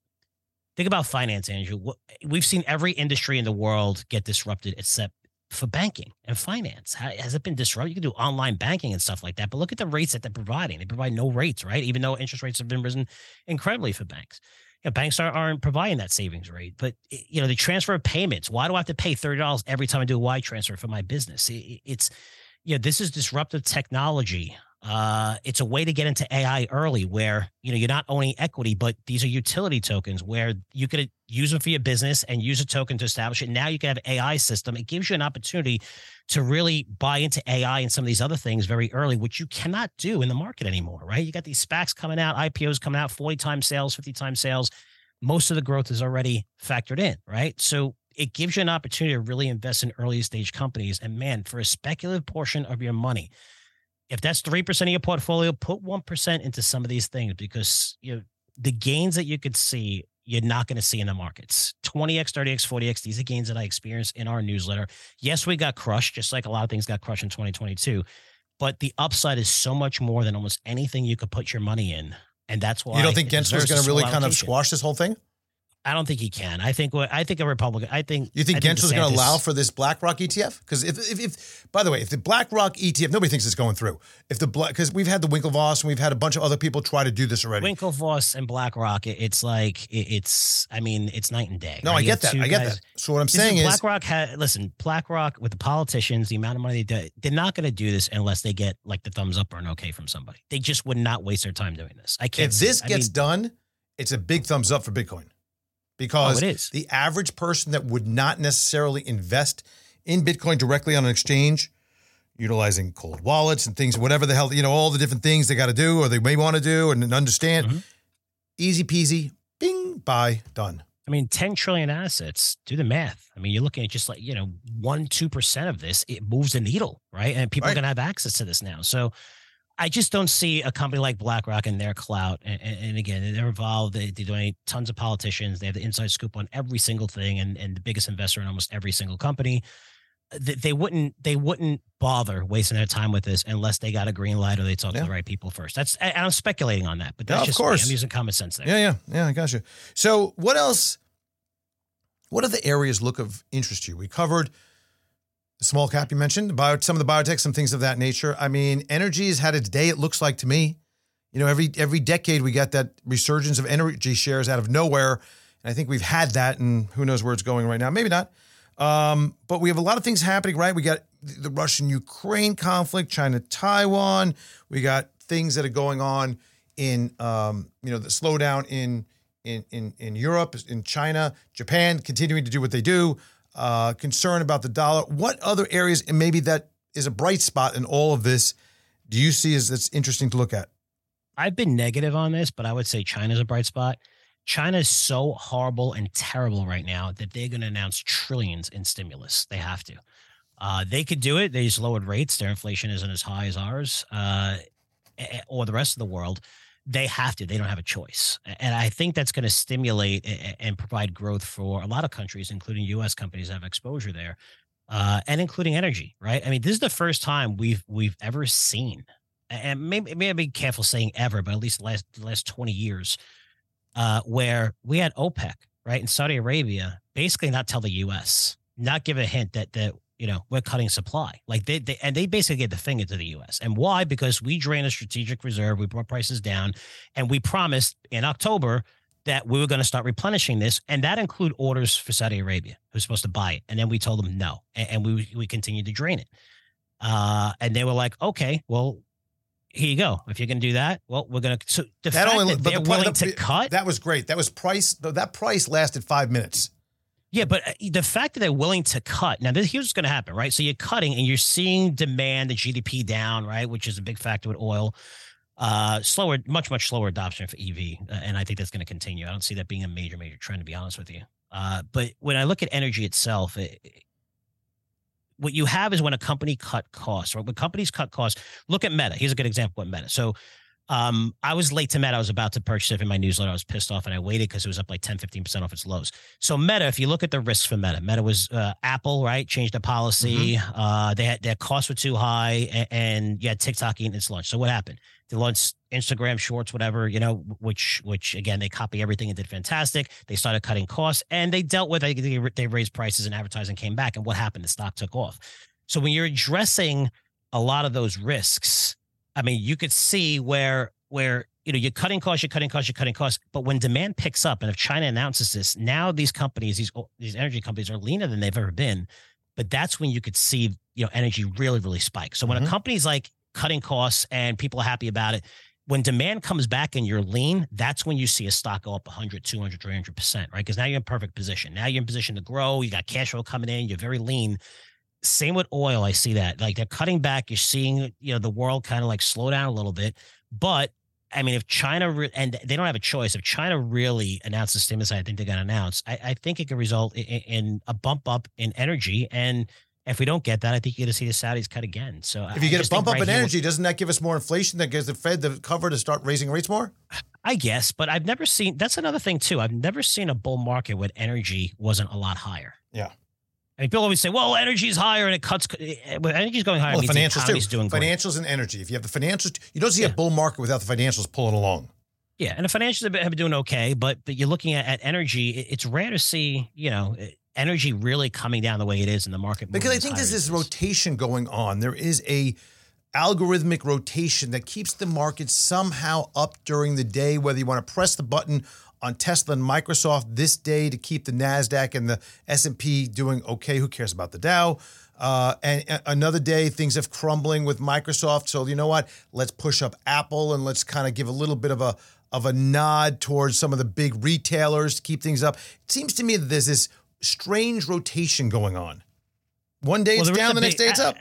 think about finance, Andrew. We've seen every industry in the world get disrupted except for banking and finance. Has it been disrupted? You can do online banking and stuff like that, but look at the rates that they're providing. They provide no rates, right? Even though interest rates have been risen incredibly for banks. know, banks aren't, aren't providing that savings rate. But you know, the transfer of payments. Why do I have to pay thirty dollars every time I do a wire transfer for my business? It's know, this is disruptive technology. Uh, it's a way to get into AI early, where you know you're not owning equity, but these are utility tokens where you could use them for your business and use a token to establish it. Now you can have AI system. It gives you an opportunity to really buy into AI and some of these other things very early, which you cannot do in the market anymore, right? You got these SPACs coming out, IPOs coming out, 40 times sales, 50 times sales. Most of the growth is already factored in, right? So it gives you an opportunity to really invest in early stage companies. And man, for a speculative portion of your money, if that's 3% of your portfolio, put 1% into some of these things because you know, the gains that you could see, you're not going to see in the markets. 20x, 30x, 40x, these are gains that I experienced in our newsletter. Yes, we got crushed, just like a lot of things got crushed in 2022, but the upside is so much more than almost anything you could put your money in. And that's why you don't think Gensler's going to really kind of squash this whole thing? I don't think he can. I think I think a Republican. I think you think Gensler's going to allow for this BlackRock ETF? Because if, if, if, by the way, if the BlackRock ETF, nobody thinks it's going through. If the black, because we've had the Winklevoss and we've had a bunch of other people try to do this already. Winklevoss and BlackRock, it, it's like it, it's. I mean, it's night and day. No, right? I get that. I get guys, that. So what I'm saying is, BlackRock had listen. BlackRock with the politicians, the amount of money they do, they're not going to do this unless they get like the thumbs up or an okay from somebody. They just would not waste their time doing this. I can't. If this gets I mean, done, it's a big thumbs up for Bitcoin because oh, the average person that would not necessarily invest in Bitcoin directly on an exchange, utilizing cold wallets and things, whatever the hell, you know, all the different things they got to do or they may want to do and understand, mm-hmm. easy peasy, bing, buy, done. I mean, 10 trillion assets, do the math. I mean, you're looking at just like, you know, one, 2% of this, it moves the needle, right? And people right. are going to have access to this now. So, I just don't see a company like BlackRock and their clout. And, and, again, they're involved. They, they donate tons of politicians. They have the inside scoop on every single thing, and, and the biggest investor in almost every single company. They, they wouldn't they wouldn't bother wasting their time with this unless they got a green light or they talk yeah. to the right people first. That's and I, am speculating on that, but that's yeah, just course. Me. I'm using common sense there. Yeah, yeah, yeah. I got you. So, what else? What other areas look of interest to you? We covered small cap you mentioned, some of the biotech, some things of that nature. I mean, energy has had its day. It looks like to me, you know, every every decade we get that resurgence of energy shares out of nowhere, and I think we've had that, and who knows where it's going right now? Maybe not. Um, but we have a lot of things happening, right? We got the Russian Ukraine conflict, China Taiwan. We got things that are going on in, um, you know, the slowdown in in in in Europe, in China, Japan, continuing to do what they do uh, concern about the dollar. What other areas, and maybe that is a bright spot in all of this, do you see as that's interesting to look at? I've been negative on this, but I would say China's a bright spot. China is so horrible and terrible right now that they're going to announce trillions in stimulus. They have to. Uh, they could do it. They just lowered rates. Their inflation isn't as high as ours uh, or the rest of the world they have to. They don't have a choice. And I think that's going to stimulate and provide growth for a lot of countries, including U.S. companies that have exposure there, uh, and including energy. Right? I mean, this is the first time we've we've ever seen, and maybe maybe be careful saying ever, but at least the last the last twenty years, uh, where we had OPEC, right, in Saudi Arabia, basically not tell the U.S. not give a hint that that you know, we're cutting supply. Like they, they and they basically get the finger to the US. And why? Because we drained a strategic reserve, we brought prices down, and we promised in October that we were going to start replenishing this, and that include orders for Saudi Arabia, who's supposed to buy it. And then we told them no, and, and we we continued to drain it. Uh, and they were like, okay, well, here you go. If you're going to do that, well, we're going to. So the that fact only, that they're the, willing the, to cut. That was great. That was price. That price lasted five minutes. Yeah, but uh, the fact that they're willing to cut now, this, here's what's going to happen, right? So you're cutting and you're seeing demand, the GDP down, right, which is a big factor with oil. Uh, slower, much much slower adoption for EV, uh, and I think that's going to continue. I don't see that being a major major trend, to be honest with you. Uh, but when I look at energy itself, it, what you have is when a company cut costs, right? When companies cut costs, look at Meta. Here's a good example of Meta. So um, I was late to Meta. I was about to purchase it in my newsletter. I was pissed off and I waited because it was up like 10, 15% off its lows. So Meta, if you look at the risks for Meta, Meta was uh, Apple, right? Changed the policy. Mm-hmm. Uh, they had their costs were too high and, and you had TikTok eating its lunch. So what happened? They launched Instagram shorts, whatever, you know, which, which again, they copy everything and did fantastic. They started cutting costs and they dealt with, it. they, they raised prices and advertising came back. And what happened? The stock took off. So when you're addressing a lot of those risks, I mean, you could see where where you know you're cutting costs, you're cutting costs, you're cutting costs. But when demand picks up, and if China announces this, now these companies, these these energy companies, are leaner than they've ever been. But that's when you could see you know energy really really spike. So when Mhm. a company's like cutting costs and people are happy about it, when demand comes back and you're lean, that's when you see a stock go up 100, 200, 300%, right? Because now you're in perfect position. Now you're in position to grow. You got cash flow coming in. You're very lean. Same with oil. I see that. Like they're cutting back. You're seeing, you know, the world kind of like slow down a little bit. But I mean, if China, re- and they don't have a choice, if China really announces the stimulus, I think they're going to announce, I, I think it could result in, in a bump up in energy. And if we don't get that, I think you're going to see the Saudis cut again. So If you I get a bump up right in energy, doesn't that give us more inflation that gives the Fed the cover to start raising rates more? I guess, but I've never seen that's another thing too. I've never seen a bull market where energy wasn't a lot higher. Yeah. Mean, people always say, "Well, energy's higher and it cuts." Eh, eh, when energy's going higher, Well, the the financials economy's too. doing great. Financials and energy. If you have the financials, you don't see a bull market without the financials pulling along. Yeah, and the financials have been, doing okay, but but you're looking at, at energy. It's rare to see, you know, eh, energy really coming down the way it is in the market. Because I think there's this rotation going on. There is a algorithmic rotation that keeps the market somehow up during the day, whether you want to press the button on Tesla and Microsoft this day to keep the Nasdaq and the S&P doing okay. Who cares about the Dow? Uh, and a- another day, things have crumbling with Microsoft. So you know what? Let's push up Apple and let's kind of give a little bit of a of a nod towards some of the big retailers to keep things up. It seems to me that there's this strange rotation going on. One day Well, it's down, the next day it's up.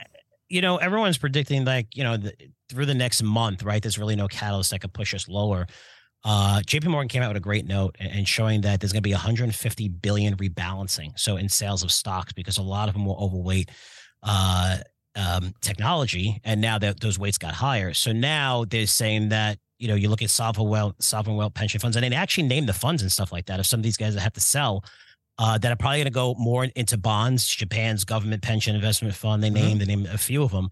You know, everyone's predicting like you know the, through the next month, right? There's really no catalyst that could push us lower. Uh, JP Morgan came out with a great note and showing that there's going to be 150 billion rebalancing. So in sales of stocks, because a lot of them were overweight uh, um, technology, and now that those weights got higher. So now they're saying that you know you look at sovereign wealth, sovereign wealth pension funds, and they actually name the funds and stuff like that. If some of these guys that have to sell, uh, that are probably going to go more into bonds. Japan's government pension investment fund. They Mhm. named they named a few of them,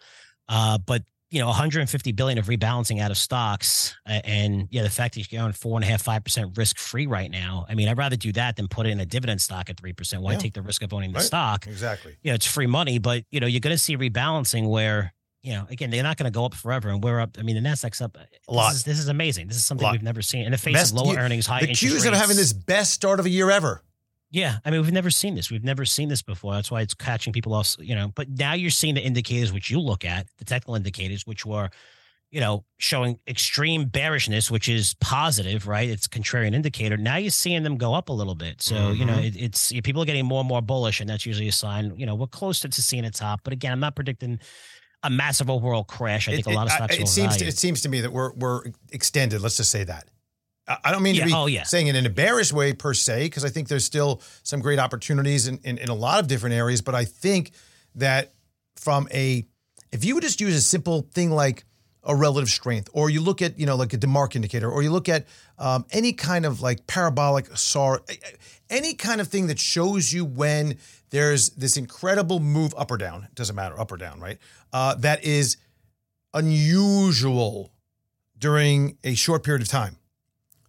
uh, but you know, 150 billion of rebalancing out of stocks, and yeah, the fact that you're going four and a half, five percent risk free right now. I mean, I'd rather do that than put it in a dividend stock at three percent. Why Yeah. take the risk of owning the Right. stock? Exactly. You know, it's free money, but you know, you're going to see rebalancing where. You know, again, they're not going to go up forever, and we're up. I mean, the Nasdaq's up A lot. This is, this is amazing. This is something we've never seen in the face Best of lower earnings, high The interest Qs are having this best start of a year ever. Yeah, I mean, we've never seen this. We've never seen this before. That's why it's catching people off. You know, but now you're seeing the indicators which you look at, the technical indicators, which were, you know, showing extreme bearishness, which is positive, right? It's a contrarian indicator. Now you're seeing them go up a little bit. So you know, Mhm. it, it's people are getting more and more bullish, and that's usually a sign. You know, we're closer to seeing a top. But again, I'm not predicting a massive overall crash. I think It- a lot of stocks it seems to, it seems to me that we're we're extended. Let's just say that. I don't mean Yeah, to be oh, yeah. saying it in a bearish way per se, because I think there's still some great opportunities in, in, in a lot of different areas. But I think that from a, if you would just use a simple thing like a relative strength, or you look at, you know, like a DeMark indicator, or you look at um, any kind of like parabolic SAR, any kind of thing that shows you when there's this incredible move up or down, it doesn't matter, up or down, right? Uh, that is unusual during a short period of time.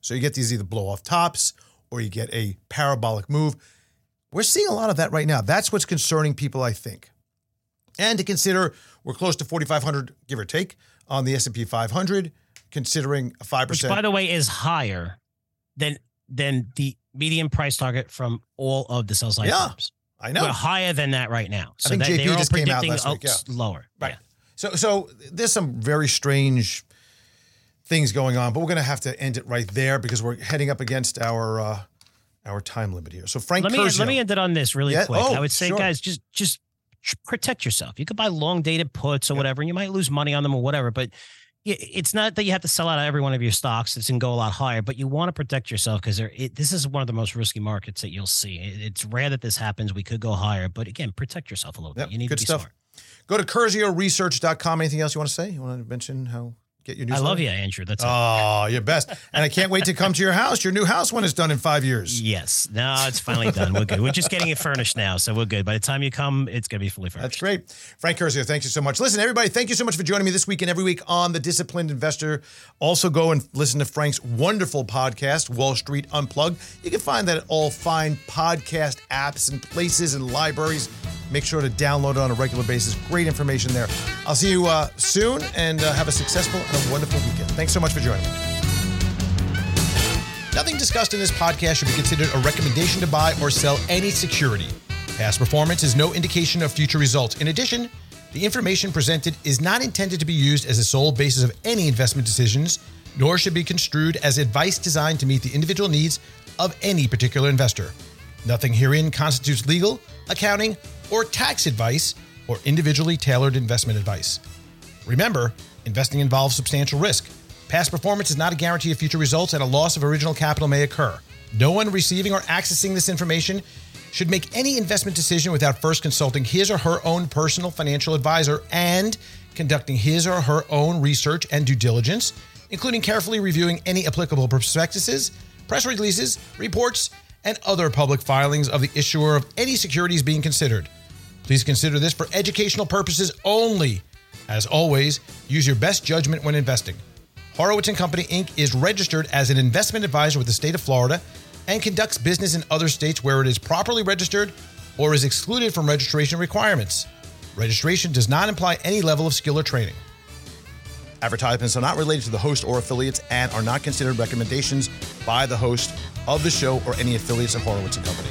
So you get these either blow off tops or you get a parabolic move. We're seeing a lot of that right now. That's what's concerning people, I think. And to consider, we're close to 4,500, give or take, on the S&P 500, considering a 5%. which by the way is higher than than the median price target from all of the sell side Yeah, firms. I know. We're higher than that right now. So think that, JP just came out last week, yeah. lower. Right. Yeah. So, so there's some very strange things going on, but we're going to have to end it right there because we're heading up against our uh, our time limit here. So Frank Let me Curzio- let me end it on this really Yeah, quick. oh, I would say, sure. guys, just just protect yourself. You could buy long dated puts or whatever, and you might lose money on them or whatever, but. It's not that you have to sell out of every one of your stocks. It's going to go a lot higher, but you want to protect yourself because this is one of the most risky markets that you'll see. It- It's rare that this happens. We could go higher, but again, protect yourself a little Yep, bit. You need good to be stuff. smart. Go to CurzioResearch.com. Anything else you want to say? You want to mention how get your I newsletter? love you, Andrew. That's. Oh, you're best. And I can't wait to come to your house. Your new house when it's done in five years. Yes. No, it's finally done. We're good. We're just getting it furnished now, so we're good. By the time you come, it's gonna be fully furnished. That's great. Frank Curzio, thank you so much. Listen, everybody, thank you so much for joining me this week and every week on The Disciplined Investor. Also, go and listen to Frank's wonderful podcast, Wall Street Unplugged. You can find that at all fine podcast apps and places and libraries. Make sure to download it on a regular basis. Great information there. I'll see you uh, soon and uh, have a successful and a wonderful weekend. Thanks so much for joining me. Nothing discussed in this podcast should be considered a recommendation to buy or sell any security. Past performance is no indication of future results. In addition, the information presented is not intended to be used as a sole basis of any investment decisions, nor should be construed as advice designed to meet the individual needs of any particular investor. Nothing herein constitutes legal, accounting, or tax advice or individually tailored investment advice. Remember, investing involves substantial risk. Past performance is not a guarantee of future results, and a loss of original capital may occur. No one receiving or accessing this information should make any investment decision without first consulting his or her own personal financial advisor and conducting his or her own research and due diligence, including carefully reviewing any applicable prospectuses, press releases, reports, and other public filings of the issuer of any securities being considered. Please consider this for educational purposes only. As always, use your best judgment when investing. Horowitz and Company Inc. is registered as an investment advisor with the state of Florida and conducts business in other states where it is properly registered or is excluded from registration requirements. Registration does not imply any level of skill or training. Advertisements are not related to the host or affiliates and are not considered recommendations by the host of the show or any affiliates of Horowitz and Company.